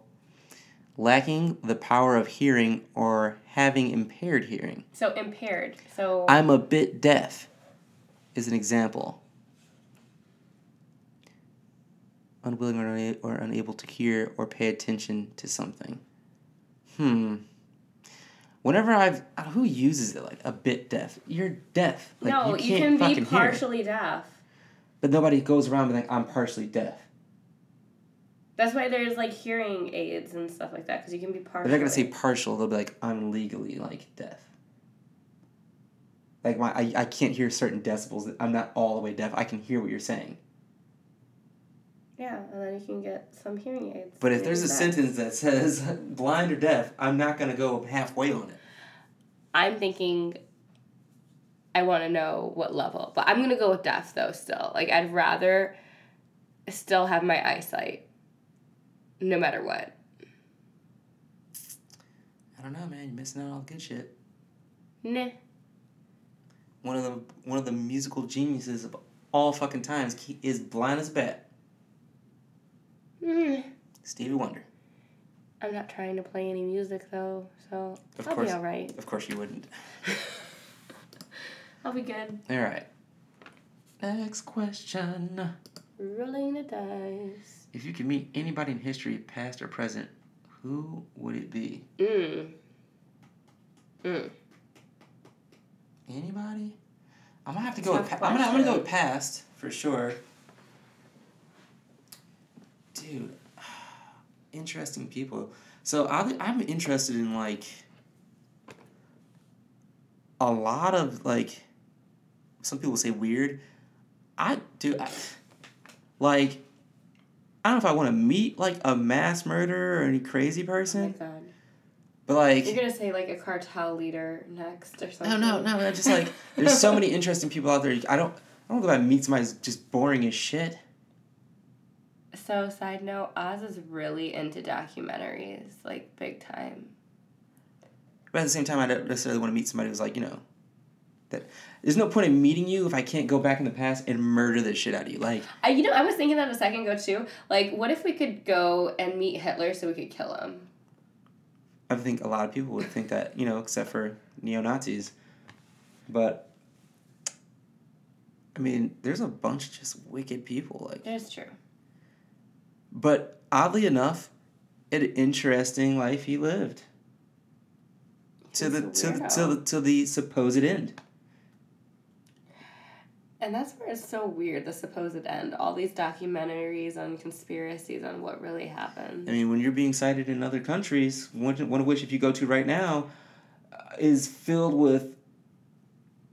lacking the power of hearing or having impaired hearing. So impaired. So i'm a bit deaf is an example unwilling or, una- or unable to hear or pay attention to something hmm whenever i've uh, who uses it like a bit deaf you're deaf like, no, you you, can be partially deaf. but nobody goes around being like i'm partially deaf That's why there's like hearing aids and stuff like that because you can be partial. they're not gonna say partial. They'll be like, I'm legally like deaf. Like my, I, I can't hear certain decibels. I'm not all the way deaf. I can hear what you're saying. Yeah, and then you can get some hearing aids. But if there's a that. sentence that says blind or deaf, I'm not gonna go halfway on it. I'm thinking I want to know what level. But I'm going to go with deaf though still. Like I'd rather still have my eyesight no matter what. I don't know, man. You're missing out on all the good shit. Nah. One of the one of the musical geniuses of all fucking times is blind as a bat. Mm. Stevie Wonder. I'm not trying to play any music though, so Of I'll course. be all right. Of course you wouldn't. I'll be good. All right. Next question. Rolling the dice. If you could meet anybody in history, past or present, who would it be? Mm. Mm. Anybody? I'm gonna have to go with. Pa- I'm gonna. I'm gonna go with past for sure. Dude, interesting people. So I, I'm interested in like a lot of like. Some people say weird. I do. I, like. I don't know if I want to meet like a mass murderer or any crazy Oh my person, god. but like. You're gonna say like a cartel leader next or No, something. no, no. I just like there's so many interesting people out there. I don't. I don't go out and meet somebody who's just boring as shit. So side note, Oz is really into documentaries, like big time. But at the same time, I don't necessarily want to meet somebody who's like you know, that there's no point in meeting you if I can't go back in the past and murder the shit out of you. Like I, you know, I was thinking that a second ago too. Like, what if we could go and meet Hitler so we could kill him? I think a lot of people would think that you know, except for neo Nazis. But I mean, there's a bunch of just wicked people. Like, It's true. But oddly enough, an interesting life he lived. To the to the, to the to the supposed end. And that's where it's so weird, the supposed end. All these documentaries on conspiracies on what really happened. I mean, when you're being cited in other countries, one, one of which, if you go to right now, uh, is filled with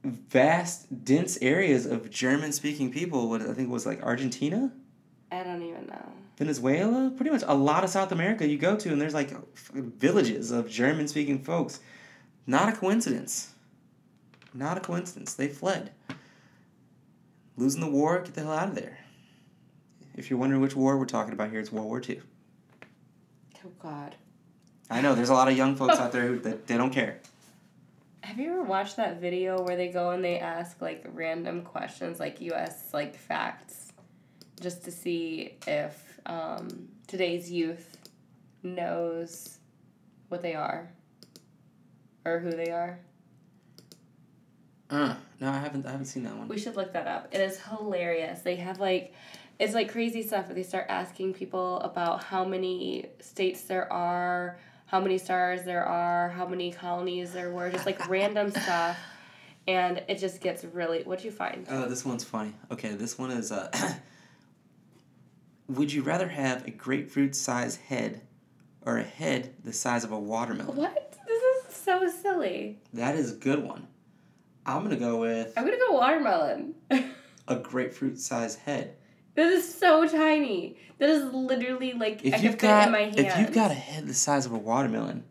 vast, dense areas of German speaking people. What I think was like Argentina, I don't even know. Venezuela, pretty much a lot of South America you go to, and there's like villages of German speaking folks. Not a coincidence. Not a coincidence. They fled. Losing the war, get the hell out of there. If you're wondering which war we're talking about here, it's World War II. Oh God. I know there's a lot of young folks out there who that they don't care. Have you ever watched that video where they go and they ask like random questions, like U.S. like facts, just to see if um, today's youth knows what they are or who they are. Uh, no, I haven't. I haven't seen that one. We should look that up. It is hilarious. They have like, it's like crazy stuff. Where they start asking people about how many states there are, how many stars there are, how many colonies there were, just like random stuff, and it just gets really. What'd you find? Oh, this one's funny. Okay, this one is. Uh, would you rather have a grapefruit sized head, or a head the size of a watermelon? What? This is so silly. That is a good one. I'm gonna go with I'm gonna go watermelon. a grapefruit sized head. this is so tiny. That is literally like If can you've got in my hand. if you've got a head the size of a watermelon,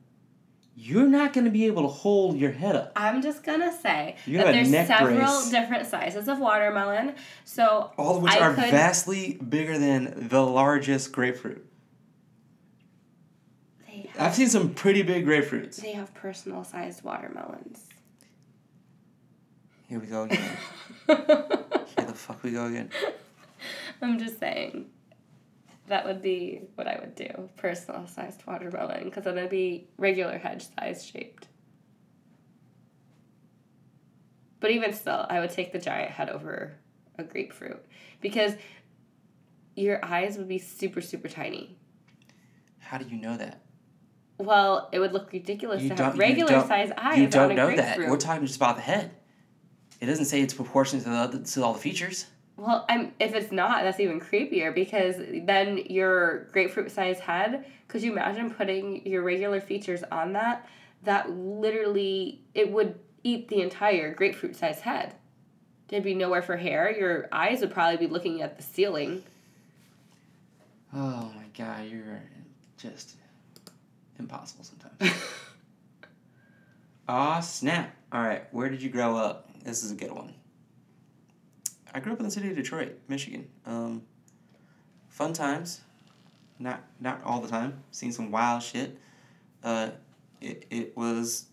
you're not gonna be able to hold your head up. I'm just gonna say You that there's several brace. different sizes of watermelon. So All of which I are could- vastly bigger than the largest grapefruit. they I've have, seen some pretty big grapefruits. they have personal sized watermelons. Here we go again. Here the fuck we go again. I'm just saying. That would be what I would do. Personal sized watermelon. Because then it'd be regular hedge size shaped. But even still, I would take the giant head over a grapefruit. Because your eyes would be super, super tiny. How do you know that? Well, it would look ridiculous You to don't- have regular size eyes You don't a know grapefruit. that. We're talking just about the head. It doesn't say it's proportionate to the to all the features. Well, I'm if it's not, that's even creepier because then your grapefruit size head. Could you imagine putting your regular features on that? That literally it would eat the entire grapefruit size head. There'd be nowhere for hair. Your eyes would probably be looking at the ceiling. Oh my god, you're just impossible sometimes. Aw, snap. Alright, where did you grow up? This is a good one. I grew up in the city of Detroit, Michigan. Um, fun times. Not not all the time. Seen some wild shit. Uh, it, it was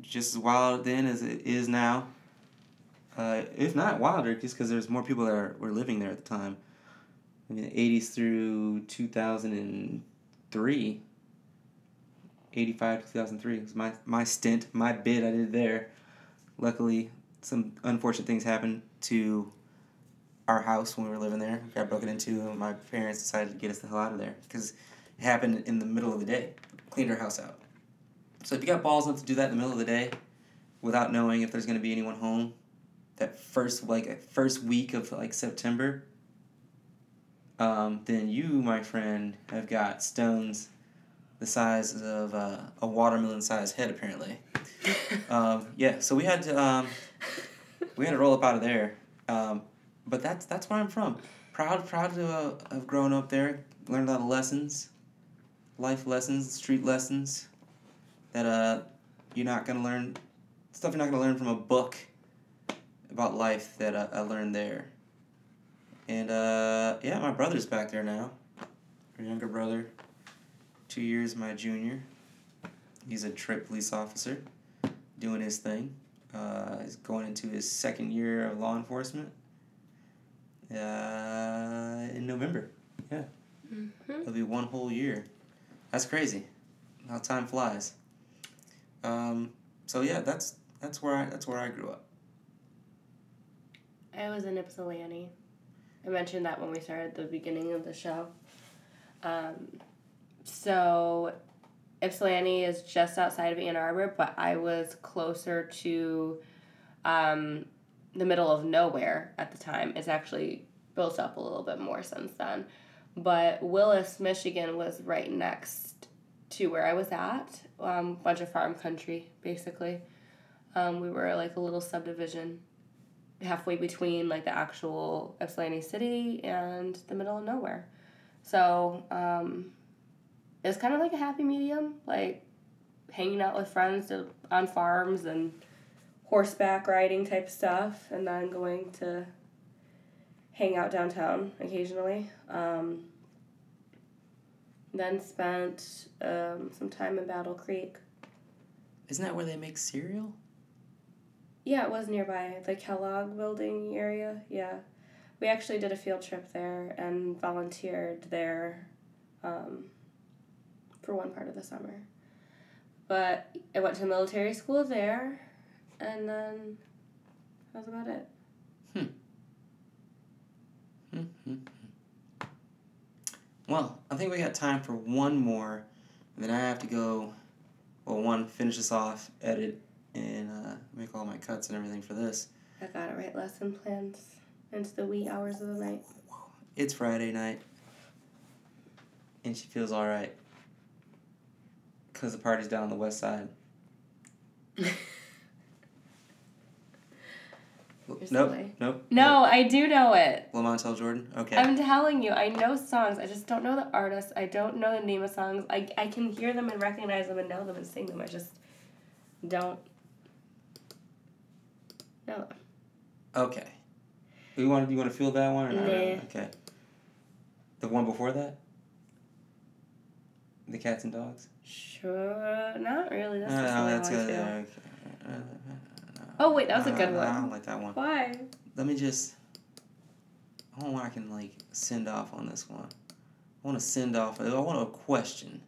just as wild then as it is now. Uh, if not wilder, just because there's more people that are, were living there at the time. I mean, the 80s through 2003. 85 2003 was my, my stint, my bid I did there. Luckily, some unfortunate things happened to our house when we were living there. We got broken into, and my parents decided to get us the hell out of there because it happened in the middle of the day. Cleaned our house out. So if you got balls enough to do that in the middle of the day, without knowing if there's going to be anyone home, that first like first week of like September, um, then you, my friend, have got stones the size of uh, a watermelon-sized head, apparently. um, yeah, so we had to um, we had to roll up out of there. Um, but that's that's where I'm from. Proud, proud to uh, have grown up there. Learned a lot of lessons, life lessons, street lessons, that uh, you're not gonna learn stuff you're not gonna learn from a book about life that uh, I learned there. And uh, yeah, my brother's back there now. Our younger brother, two years my junior. He's a trip police officer, doing his thing. Uh, he's going into his second year of law enforcement. Uh, in November, Mm-hmm. it'll be one whole year. That's crazy. How time flies. Um, so yeah, that's that's where I that's where I grew up. I was in Ypsilanti. I mentioned that when we started the beginning of the show. Um, so, Ypsilanti is just outside of Ann Arbor, but I was closer to um, the middle of nowhere at the time. It's actually built up a little bit more since then. But Willis, Michigan was right next to where I was at. Um, bunch of farm country, basically. Um, we were like a little subdivision halfway between like the actual Ypsilanti city and the middle of nowhere. So um, it's kind of like a happy medium, like hanging out with friends to, on farms and horseback riding type stuff, and then going to hang out downtown occasionally. Um, then spent um, some time in Battle Creek. Isn't that where they make cereal? Yeah, it was nearby the Kellogg building area. Yeah. We actually did a field trip there and volunteered there um, for one part of the summer. But I went to military school there, and then that was about it. Mm-hmm. Well, I think we got time for one more, and then I have to go. Well, one finish this off, edit, and uh, make all my cuts and everything for this. I gotta write lesson plans into the wee hours of the night. It's Friday night, and she feels all right because the party's down on the west side. You're nope, silly. nope. No, I do know it. Lamontel Jordan. Okay. I'm telling you, I know songs. I just don't know the artist. I don't know the name of songs. I, I can hear them and recognize them and know them and sing them. I just don't know them. Okay. You want to you want to feel that one or not? Nah. Okay. The one before that. The cats and dogs. Sure, not really. That's No, just no, the that's one I good. feel. Okay. Uh. Oh wait, that was a good no, I don't one. like that one. Why? Let me just. I don't want I can like send off on this one. I want to send off. I want a question.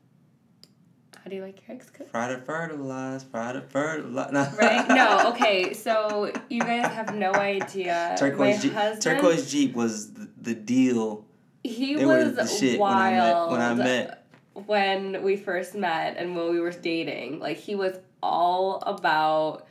How do you like your eggs cooked? Fried or fertilized. Fried or fertilized. No. Right? No. Okay. So you guys have no idea. Turquoise My Jeep. husband, Turquoise Jeep was the, the deal. He They was the shit when I met. wild. When I met. when we first met and when we were dating. Like he was all about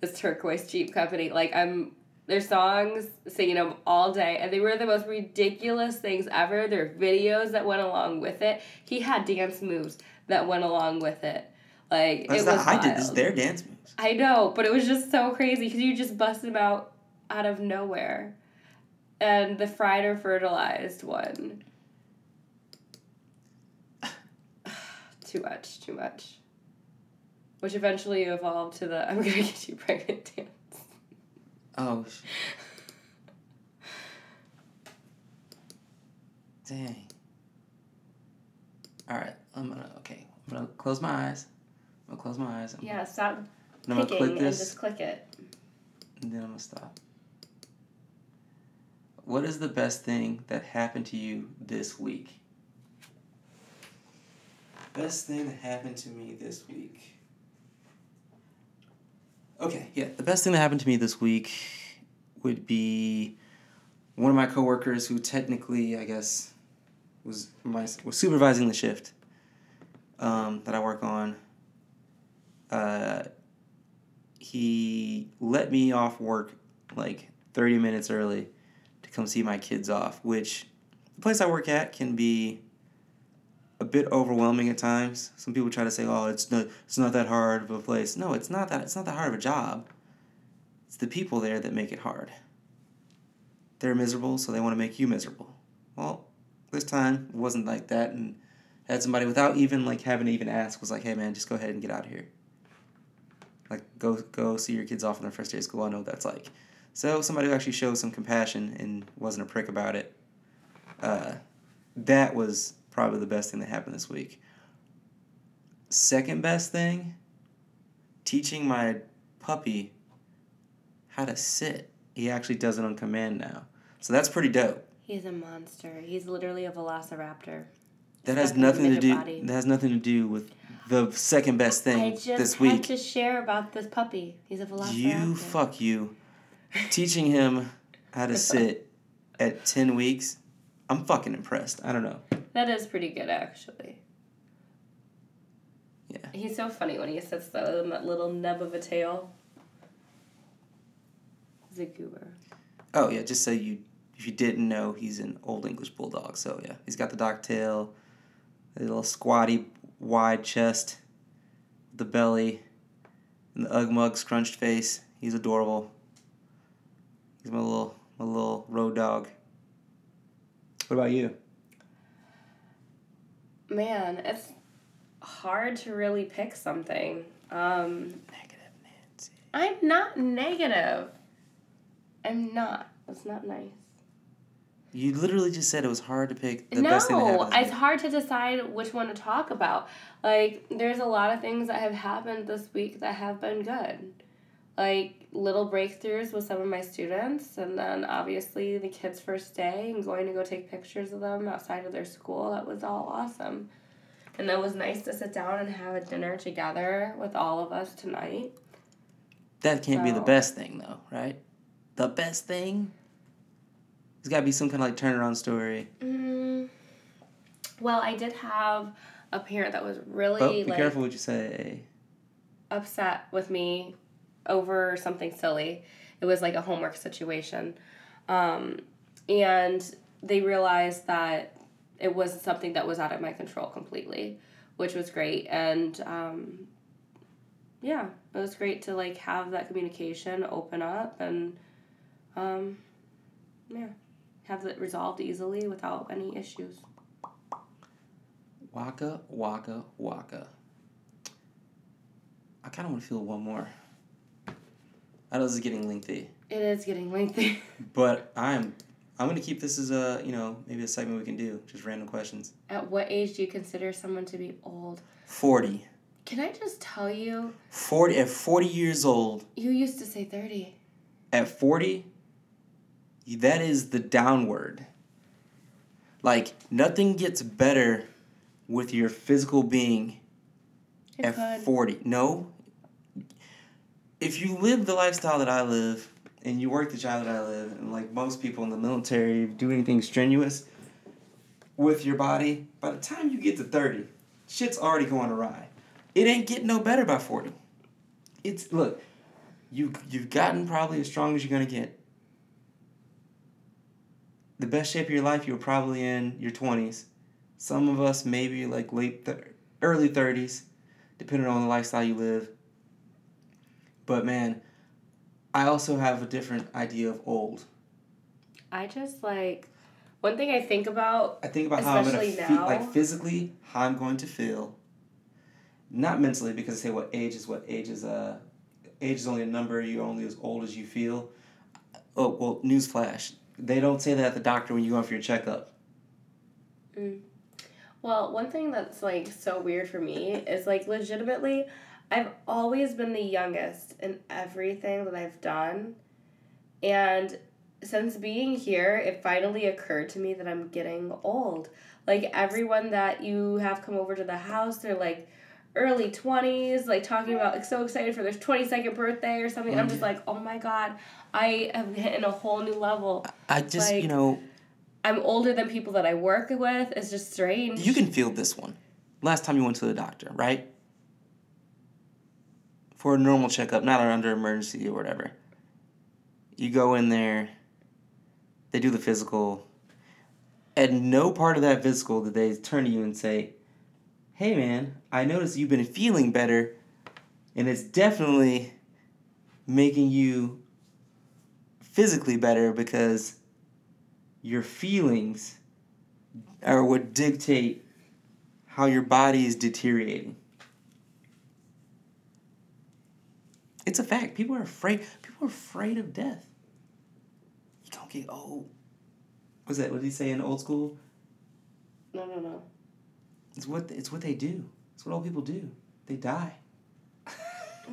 this turquoise Jeep company. Like I'm their songs, singing them all day, and they were the most ridiculous things ever. There are videos that went along with it. He had dance moves that went along with it. Like That's it not. was I did this. Their dance moves. I know, but it was just so crazy because you just busted them out out of nowhere. And the fried or fertilized one. too much, too much. Which eventually evolved to the I'm gonna get you pregnant dance. Oh. sh- Dang. All right. I'm gonna. Okay. I'm gonna close my eyes. I'm gonna close my eyes. I'm, Yeah, stop and I'm gonna click and this, just click it. and then I'm gonna stop. What is the best thing that happened to you this week? Best thing that happened to me this week. Okay, yeah, the best thing that happened to me this week would be one of my coworkers who technically, I guess, was my was supervising the shift um, that I work on. Uh, he let me off work like thirty minutes early to come see my kids off, which the place I work at can be a bit overwhelming at times. Some people try to say, "Oh, it's not it's not that hard of a place." No, it's not that. It's not that hard of a job. It's the people there that make it hard. They're miserable, so they want to make you miserable. Well, this time it wasn't like that, and had somebody without even like having to even ask was like, "Hey, man, just go ahead and get out of here." Like, go go see your kids off on their first day of school. I know what that's like. So somebody who actually showed some compassion and wasn't a prick about it. Uh, that was probably the best thing that happened this week. Second best thing, teaching my puppy how to sit. He actually does it on command now. So that's pretty dope. He's a monster. He's literally a velociraptor. That has Stuck in the nothing to do body. that has nothing to do with the second best I thing just this had week. to share about this puppy. He's a velociraptor. You fuck you. Teaching him how to sit at 10 weeks. I'm fucking impressed. I don't know. That is pretty good, actually. Yeah. He's so funny when he sits though um, in that little nub of a tail. He's a goober. Oh yeah, just so you if you didn't know, he's an old English bulldog. So yeah, he's got the dock tail, the little squatty wide chest, the belly, and the ug mug scrunched face. He's adorable. He's my little my little road dog. What about you? Man, it's hard to really pick something. Um, Negative Nancy. I'm not negative. I'm not. That's not nice. You literally just said it was hard to pick the no, best thing that happened. it's hard to decide which one to talk about. Like, there's a lot of things that have happened this week that have been good. Like little breakthroughs with some of my students and then obviously the kids first day and going to go take pictures of them outside of their school that was all awesome and it was nice to sit down and have a dinner together with all of us tonight That can't be the best thing though, right? The best thing. There's got to be some kind of like turnaround story. mm, well i did have a parent that was really Oh, be like careful what you say. upset with me over something silly. It was like a homework situation. Um, and they realized that it was something that was out of my control completely, which was great. And um, yeah, it was great to like have that communication open up and um, yeah, have it resolved easily without any issues. Waka, waka, waka. I kind of want to feel one more. I know this is getting lengthy, It is getting lengthy. but I'm I'm gonna keep this as a you know maybe a segment we can do just random questions. At what age do you consider someone to be old? Forty. Can I just tell you, 40 at 40 years old you used to say 30. at 40 that is the downward like nothing gets better with your physical being It at could. 40 no if you live the lifestyle that i live and you work the job that i live and like most people in the military do anything strenuous with your body by the time you get to 30 shit's already going awry. It ain't getting no better by 40 it's look you you've gotten probably as strong as you're gonna get. The best shape of your life you were probably in your 20s some of us maybe like late early 30s depending on the lifestyle you live but man i also have a different idea of old. I just like, one thing I think about, i think about how i'm gonna feel like physically how i'm going to feel. Not mentally because they say what age is what age is uh age is only a number you're only as old as you feel. Oh well newsflash. They don't say that at the doctor when you go in for your checkup. Well, one thing that's like so weird for me is like legitimately, I've always been the youngest in everything that I've done. And since being here, it finally occurred to me that I'm getting old. Like everyone that you have come over to the house, they're like early 20s, like talking about like so excited for their 22nd birthday or something. I'm just mm. like, oh my God, I am hitting a whole new level. i just you know I'm older than people that I work with. It's just strange. You can feel this one. Last time you went to the doctor, right? For a normal checkup, not under emergency or whatever. You go in there, they do the physical. At no part of that physical did they turn to you and say, Hey man, I noticed you've been feeling better, and it's definitely making you physically better because your feelings are what dictate how your body is deteriorating. It's a fact. People are afraid. People are afraid of death. You don't get old. What's that? What did he say in old school? No, no, no. It's what it's what they do. It's what old people do. They die. Oh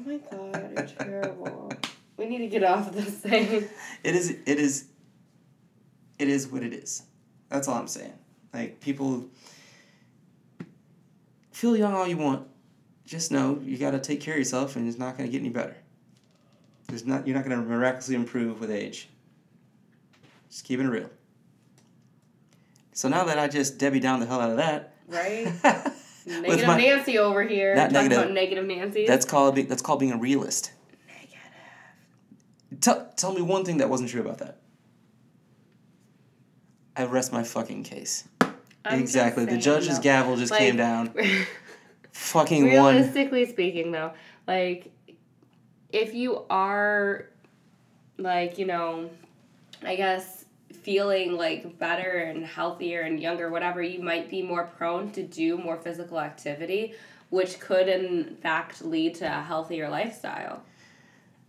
my god, you're terrible. We need to get off of this thing. It is. It is. It is what it is. That's all I'm saying. Like people feel young all you want. Just know you got to take care of yourself, and it's not going to get any better. There's not. You're not going to miraculously improve with age. Just keeping it real. So now that I just Debbie down the hell out of that, Right? Negative my, Nancy over here. Not talking negative. about negative Nancy. that's called be- that's called being a realist. negative. Tell tell me one thing that wasn't true about that. I rest my fucking case. I'm exactly. The judge's though. gavel just Like, came down. Fucking one. Realistically speaking, though, like if you are like you know, I guess feeling like better and healthier and younger, whatever, you might be more prone to do more physical activity, which could in fact lead to a healthier lifestyle,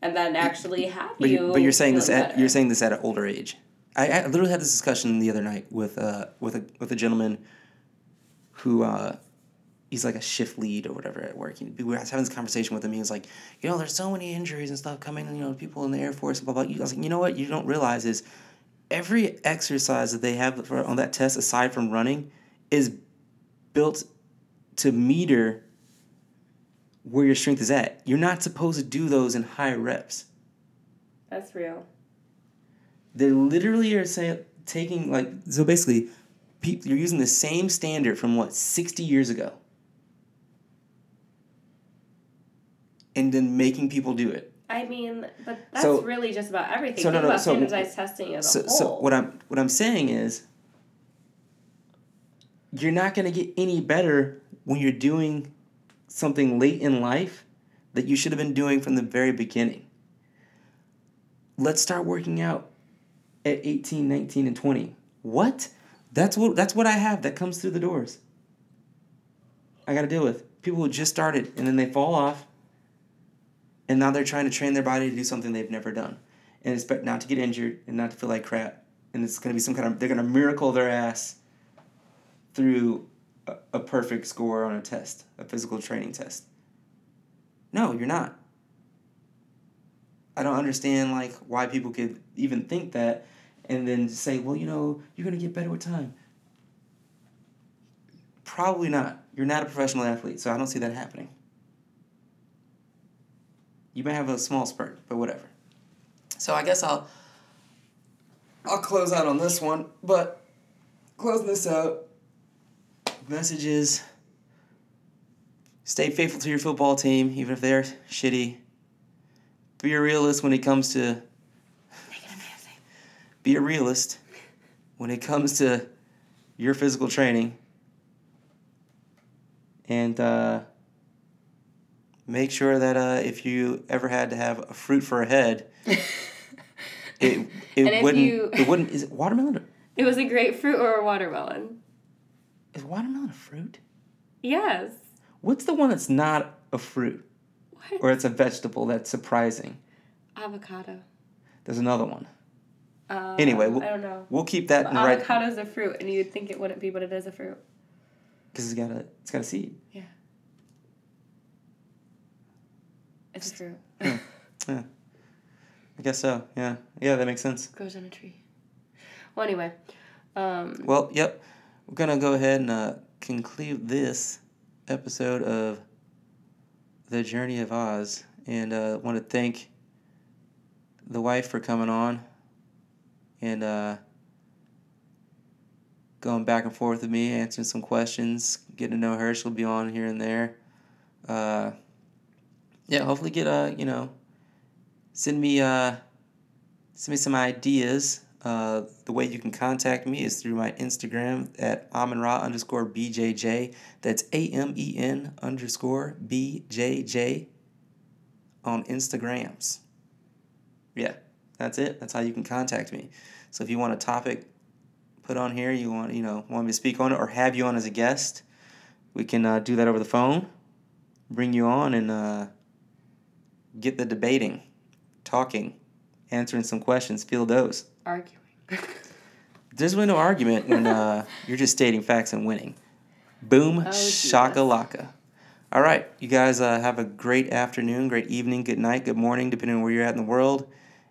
and then actually have But, you. but you're saying this at you're saying this at an older age. I, I literally had this discussion the other night with uh with a with a gentleman who uh, he's like a shift lead or whatever at work. We were having this conversation with him. He was like, you know, there's so many injuries and stuff coming. You know, people in the Air Force, blah blah. I was like, you know what? You don't realize is every exercise that they have for, on that test, aside from running, is built to meter where your strength is at. You're not supposed to do those in high reps. That's real. They literally are saying taking like so basically, people you're using the same standard from what sixty years ago, and then making people do it. I mean, but that's So- really just about everything. so Think no, about so- standardized testing as So, a so what I'm what I'm saying is, you're not gonna get any better when you're doing something late in life that you should have been doing from the very beginning. Let's start working out at 18, 19, and 20. What? That's what that's what I have that comes through the doors. I gotta deal with. People who just started and then they fall off and now they're trying to train their body to do something they've never done. And expect not to get injured and not to feel like crap. And it's going to be some kind of they're going to miracle their ass through a, a perfect score on a test a physical training test. No you're not. I don't understand like why people could even think that and then say well you know you're going to get better with time. Probably not. You're not a professional athlete so i don't see that happening you may have a small spurt, but whatever. So I guess I'll I'll close out on this one, but closing this out, message is stay faithful to your football team, even if they're shitty. Be a realist when it comes to be a realist when it comes to your physical training. And uh, make sure that uh, if you ever had to have a fruit for a head, it it wouldn't you- it wouldn't is it watermelon? Or, It was a grapefruit or a watermelon. is watermelon a fruit? Yes. What's the one that's not a fruit What? or it's a vegetable that's surprising? Avocado. There's another one. Uh, Anyway, we'll- I don't know. We'll keep that in the right Avocado's a fruit, and you'd think it wouldn't be, but it is a fruit. because it's got a it's got a seed. It's a fruit. Yeah. I guess so. Yeah. Yeah, that makes sense. Grows on a tree. Well, anyway, um, Well, yep. We're gonna go ahead and uh, conclude this episode of the Journey of Oz, and uh, want to thank the wife for coming on and uh, going back and forth with me, answering some questions, getting to know her. She'll be on here and there. Yeah, hopefully get uh, you know, send me uh, send me some ideas. Uh, the way you can contact me is through my Instagram at Amenra underscore BJJ. That's A M E N underscore BJJ on Instagrams. Yeah, that's it. That's how you can contact me. So if you want a topic put on here, you want you know want me to speak on it, or have you on as a guest, we can uh, do that over the phone. Bring you on and uh, get the debating, talking, answering some questions. feel those. arguing. There's really no argument when uh, you're just stating facts and winning. Boom, Oh, shaka laka. All right, you guys uh, have a great afternoon, great evening, good night, good morning, depending on where you're at in the world.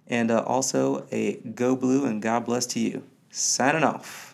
And uh, also a go blue and God bless to you. Signing off.